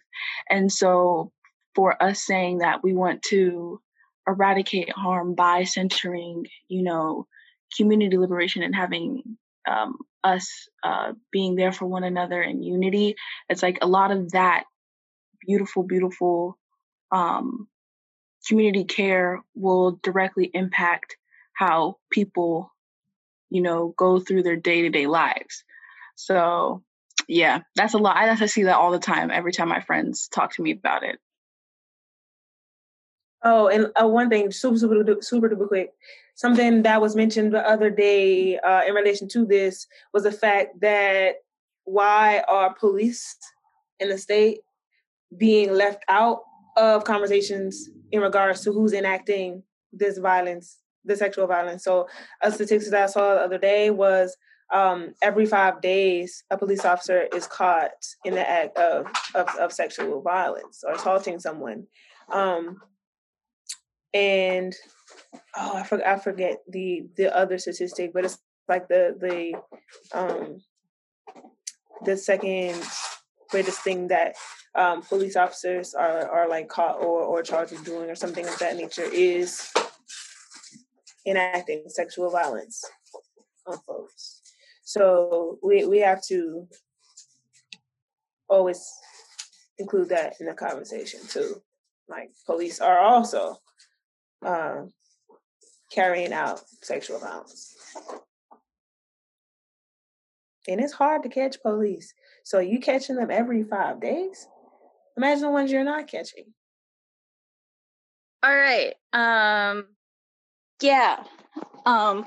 And so for us saying that we want to eradicate harm by centering you know community liberation and having um, us uh, being there for one another in unity. It's like a lot of that beautiful, beautiful um, community care will directly impact how people, you know, go through their day to day lives. So, yeah, that's a lot. I, I see that all the time. Every time my friends talk to me about it. Oh, and uh, one thing, super, super, super, super quick. Something that was mentioned the other day uh, in relation to this was the fact that why are police in the state being left out of conversations in regards to who's enacting this violence, the sexual violence. So, a statistic that I saw the other day was um, every five days, a police officer is caught in the act of, of, of sexual violence or assaulting someone. Um, and oh, I forget I forget the the other statistic, but it's like the the um the second greatest thing that um, police officers are are like caught or or charged with doing or something of that nature is enacting sexual violence on folks. So we we have to always include that in the conversation too. Like police are also uh, carrying out sexual violence. And it's hard to catch police. So you catching them every five days? Imagine the ones you're not catching. All right. Um yeah. Um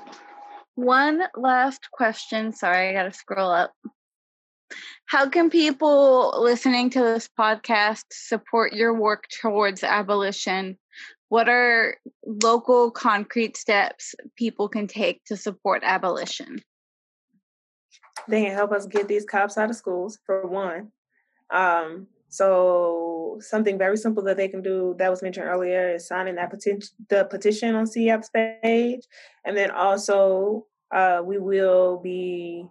one last question. Sorry, I gotta scroll up. How can people listening to this podcast support your work towards abolition what are local concrete steps people can take to support abolition? They can help us get these cops out of schools, for one. Um, so something very simple that they can do that was mentioned earlier is signing that petition, the petition on CYAP's page, and then also uh, we will be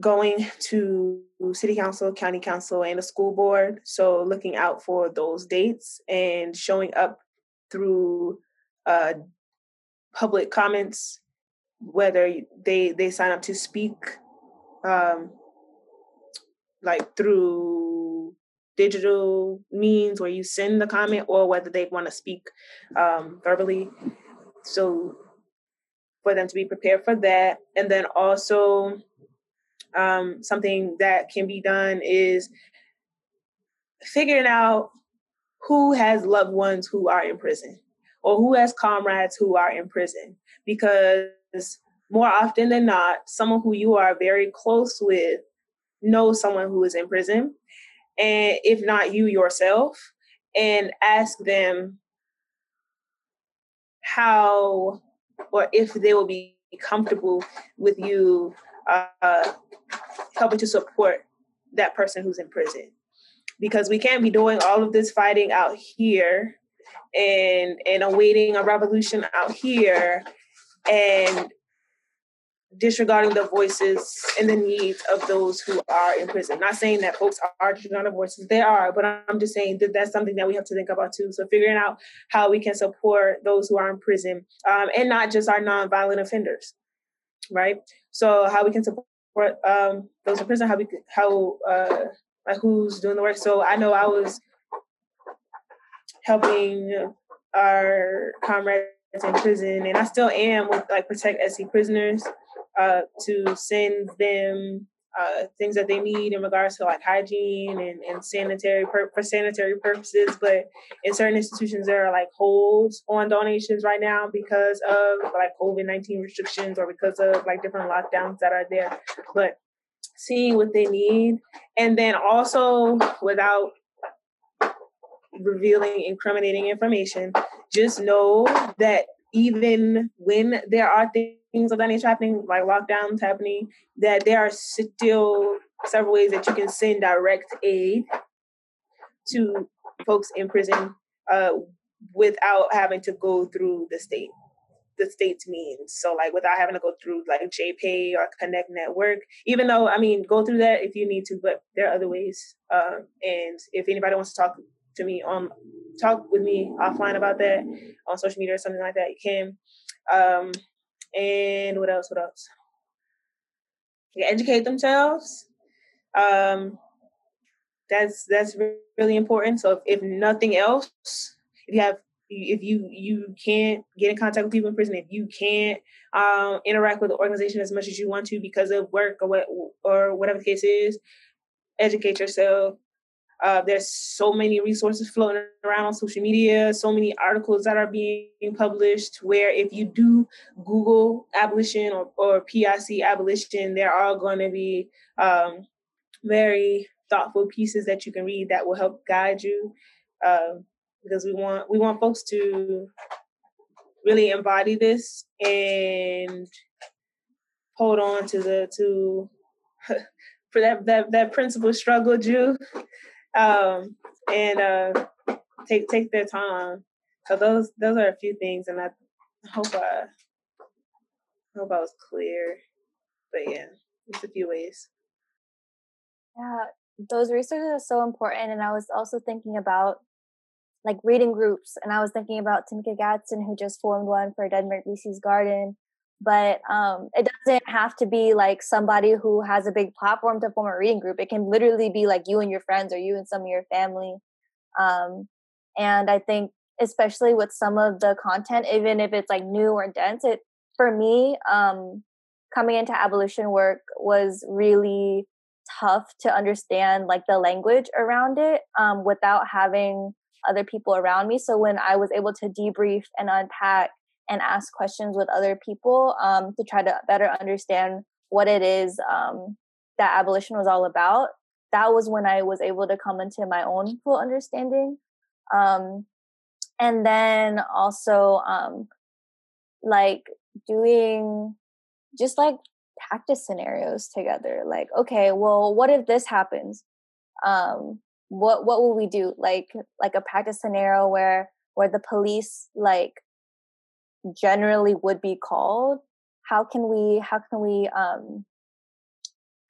going to city council, county council, and the school board. So looking out for those dates and showing up through uh, public comments, whether they they sign up to speak, um, like through digital means where you send the comment, or whether they want to speak um, verbally. So for them to be prepared for that, and then also um, something that can be done is figuring out who has loved ones who are in prison or who has comrades who are in prison because more often than not someone who you are very close with knows someone who is in prison and if not you yourself and ask them how or if they will be comfortable with you uh, helping to support that person who's in prison because we can't be doing all of this fighting out here and and awaiting a revolution out here and disregarding the voices and the needs of those who are in prison. Not saying that folks are disregarding the voices, they are, but I'm just saying that that's something that we have to think about too. So figuring out how we can support those who are in prison um, and not just our nonviolent offenders, right? So how we can support um, those in prison, how we how uh, like who's doing the work. So I know I was helping our comrades in prison, and I still am with like Protect SC prisoners uh, to send them uh, things that they need in regards to like hygiene and, and sanitary for sanitary purposes. But in certain institutions, there are like holds on donations right now because of like COVID nineteen restrictions or because of like different lockdowns that are there. But seeing what they need, and then also without revealing incriminating information, just know that even when there are things of that nature happening, like lockdowns happening, that there are still several ways that you can send direct aid to folks in prison uh, without having to go through the state the state's means. So like without having to go through like JPay or Connect Network, even though I mean go through that if you need to, but there are other ways. Uh, and if anybody wants to talk to me on talk with me offline about that on social media or something like that, you can. Um, and what else? What else? Educate themselves. Um, that's that's really important. So if, if nothing else, if you have if you you can't get in contact with people in prison, if you can't um, interact with the organization as much as you want to because of work or what or whatever the case is, educate yourself. Uh, there's so many resources floating around on social media, so many articles that are being published. Where if you do Google abolition or, or PIC abolition, there are going to be um, very thoughtful pieces that you can read that will help guide you. Uh, because we want we want folks to really embody this and hold on to the to for that that that principle struggle Jew um, and uh, take take their time. So those those are a few things, and I hope I hope I was clear. But yeah, just a few ways. Yeah, those resources are so important, and I was also thinking about like reading groups, and I was thinking about Tamika Gadsden, who just formed one for Denmark Vesey's Garden. But um, it doesn't have to be like somebody who has a big platform to form a reading group. It can literally be like you and your friends, or you and some of your family. Um, and I think, especially with some of the content, even if it's like new or dense, it for me, um, coming into abolition work was really tough to understand like the language around it um, without having other people around me. So when I was able to debrief and unpack and ask questions with other people um, to try to better understand what it is um, that abolition was all about, that was when I was able to come into my own full understanding. Um, and then also, um, like doing just like practice scenarios together. Like, okay, well, what if this happens? Um, what what will we do like like a practice scenario where where the police like generally would be called how can we how can we um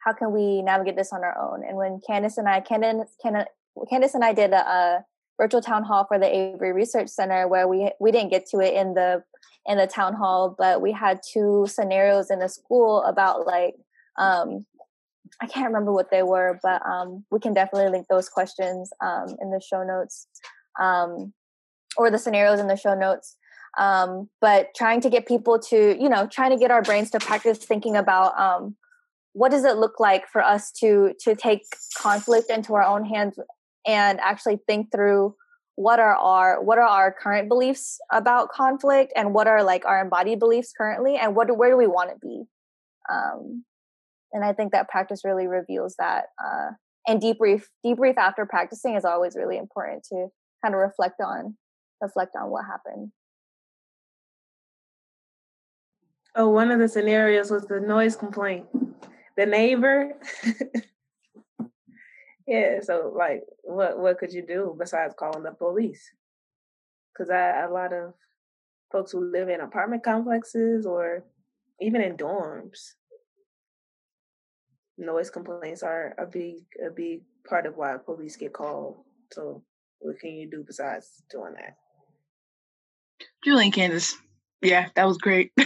how can we navigate this on our own? And when Candace and I, Candace, Candace and I did a, a virtual town hall for the Avery Research Center where we we didn't get to it in the in the town hall, but we had two scenarios in the school about like um, I can't remember what they were, but um, we can definitely link those questions um, in the show notes um, or the scenarios in the show notes. Um, but trying to get people to, you know, trying to get our brains to practice thinking about um, what does it look like for us to to take conflict into our own hands and actually think through what are our what are our current beliefs about conflict and what are like our embodied beliefs currently and what where do we want to be? Um, and i think that practice really reveals that uh, and debrief debrief after practicing is always really important to kind of reflect on reflect on what happened oh one of the scenarios was the noise complaint the neighbor yeah so like what what could you do besides calling the police because a lot of folks who live in apartment complexes or even in dorms noise complaints are a big a big part of why police get called. So what can you do besides doing that? Julie and Candace. Yeah, that was great.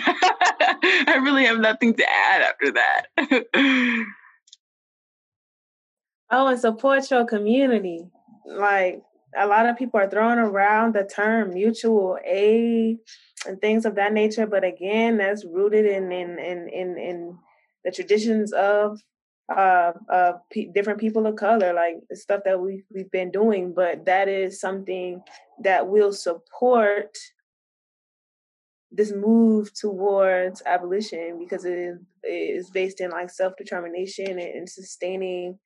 I really have nothing to add after that. oh, and support your community. Like a lot of people are throwing around the term mutual aid and things of that nature, but again, that's rooted in in in in, in the traditions of uh, uh, p- different people of color, like the stuff that we we've been doing. But that is something that will support this move towards abolition because it is, based in like self determination and, and sustaining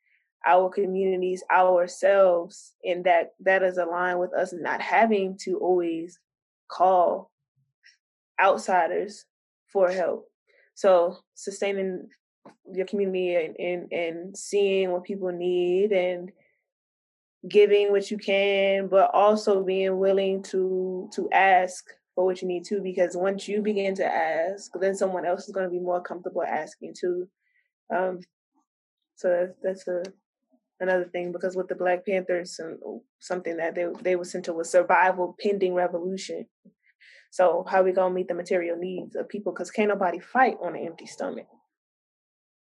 our communities ourselves and that that is aligned with us not having to always call outsiders for help. So sustaining your community and, and, and seeing what people need and giving what you can, but also being willing to to ask for what you need to because once you begin to ask, then someone else is going to be more comfortable asking too. Um, so that's, that's a another thing because with the Black Panthers, and something that they they were sent to was survival pending revolution. So how we gonna meet the material needs of people? Because can't nobody fight on an empty stomach.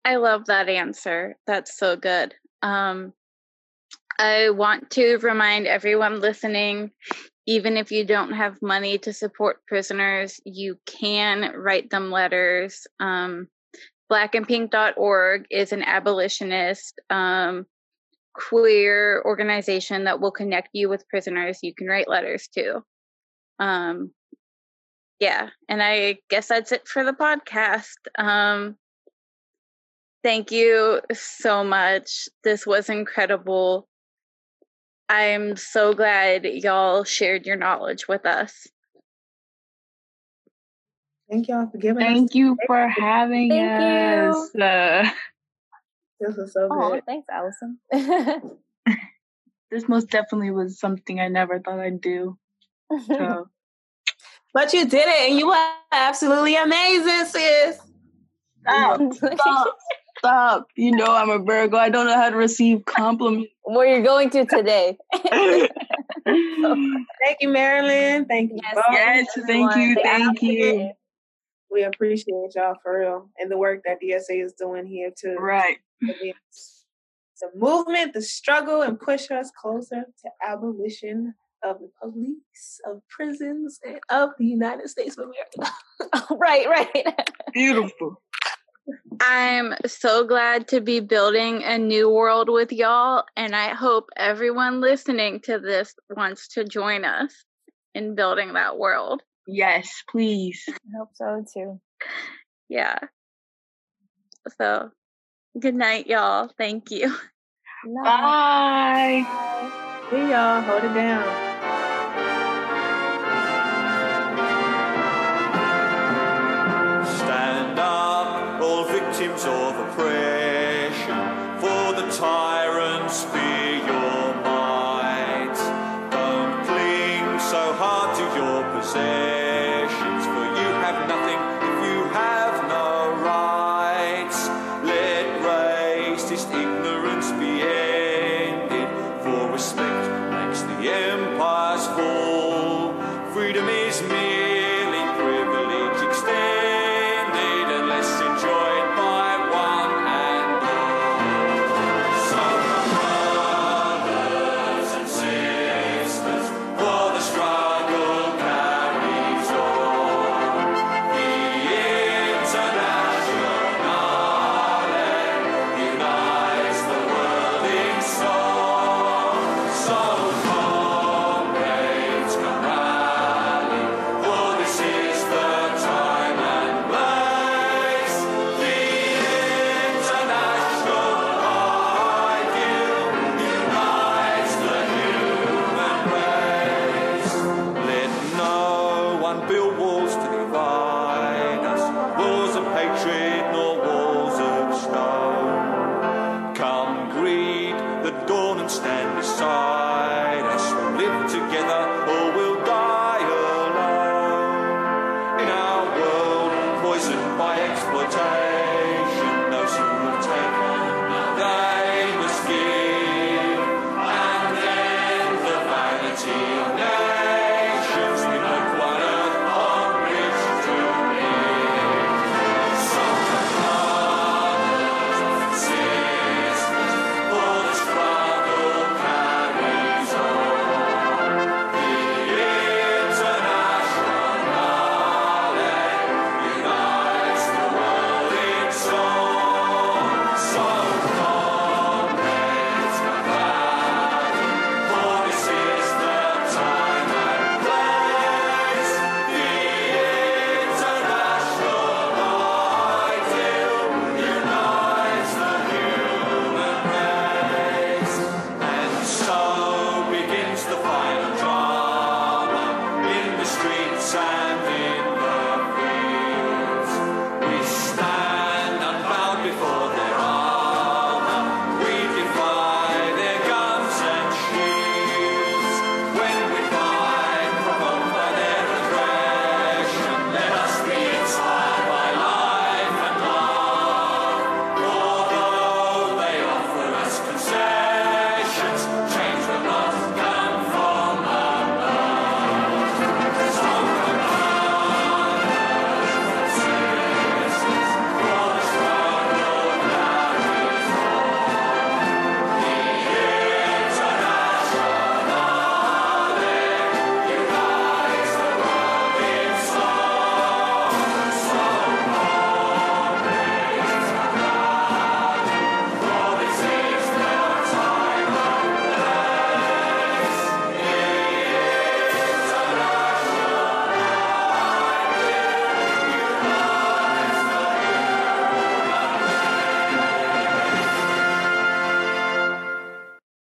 I love that answer. That's so good. Um, I want to remind everyone listening even if you don't have money to support prisoners, you can write them letters. Um, blackandpink.org is an abolitionist um, queer organization that will connect you with prisoners you can write letters to. Um, yeah, and I guess that's it for the podcast. Um, Thank you so much. This was incredible. I'm so glad y'all shared your knowledge with us. Thank y'all for giving Thank us. you for having Thank us. You. Uh, this was so oh, good. Thanks, Allison. this most definitely was something I never thought I'd do. So. but you did it and you were absolutely amazing, sis. Stop. Stop. Stop. You know I'm a Virgo. I don't know how to receive compliments. Where you're going to today. thank you, Marilyn. Thank you. Yes, yes thank you. Thank you. We appreciate y'all for real and the work that DSA is doing here too. Right. The movement, the struggle, and push us closer to abolition of the police, of prisons, and of the United States of America. right, right. Beautiful. I'm so glad to be building a new world with y'all, and I hope everyone listening to this wants to join us in building that world. Yes, please. I hope so too. Yeah. So, good night, y'all. Thank you. Bye. Bye. See y'all. Hold it down.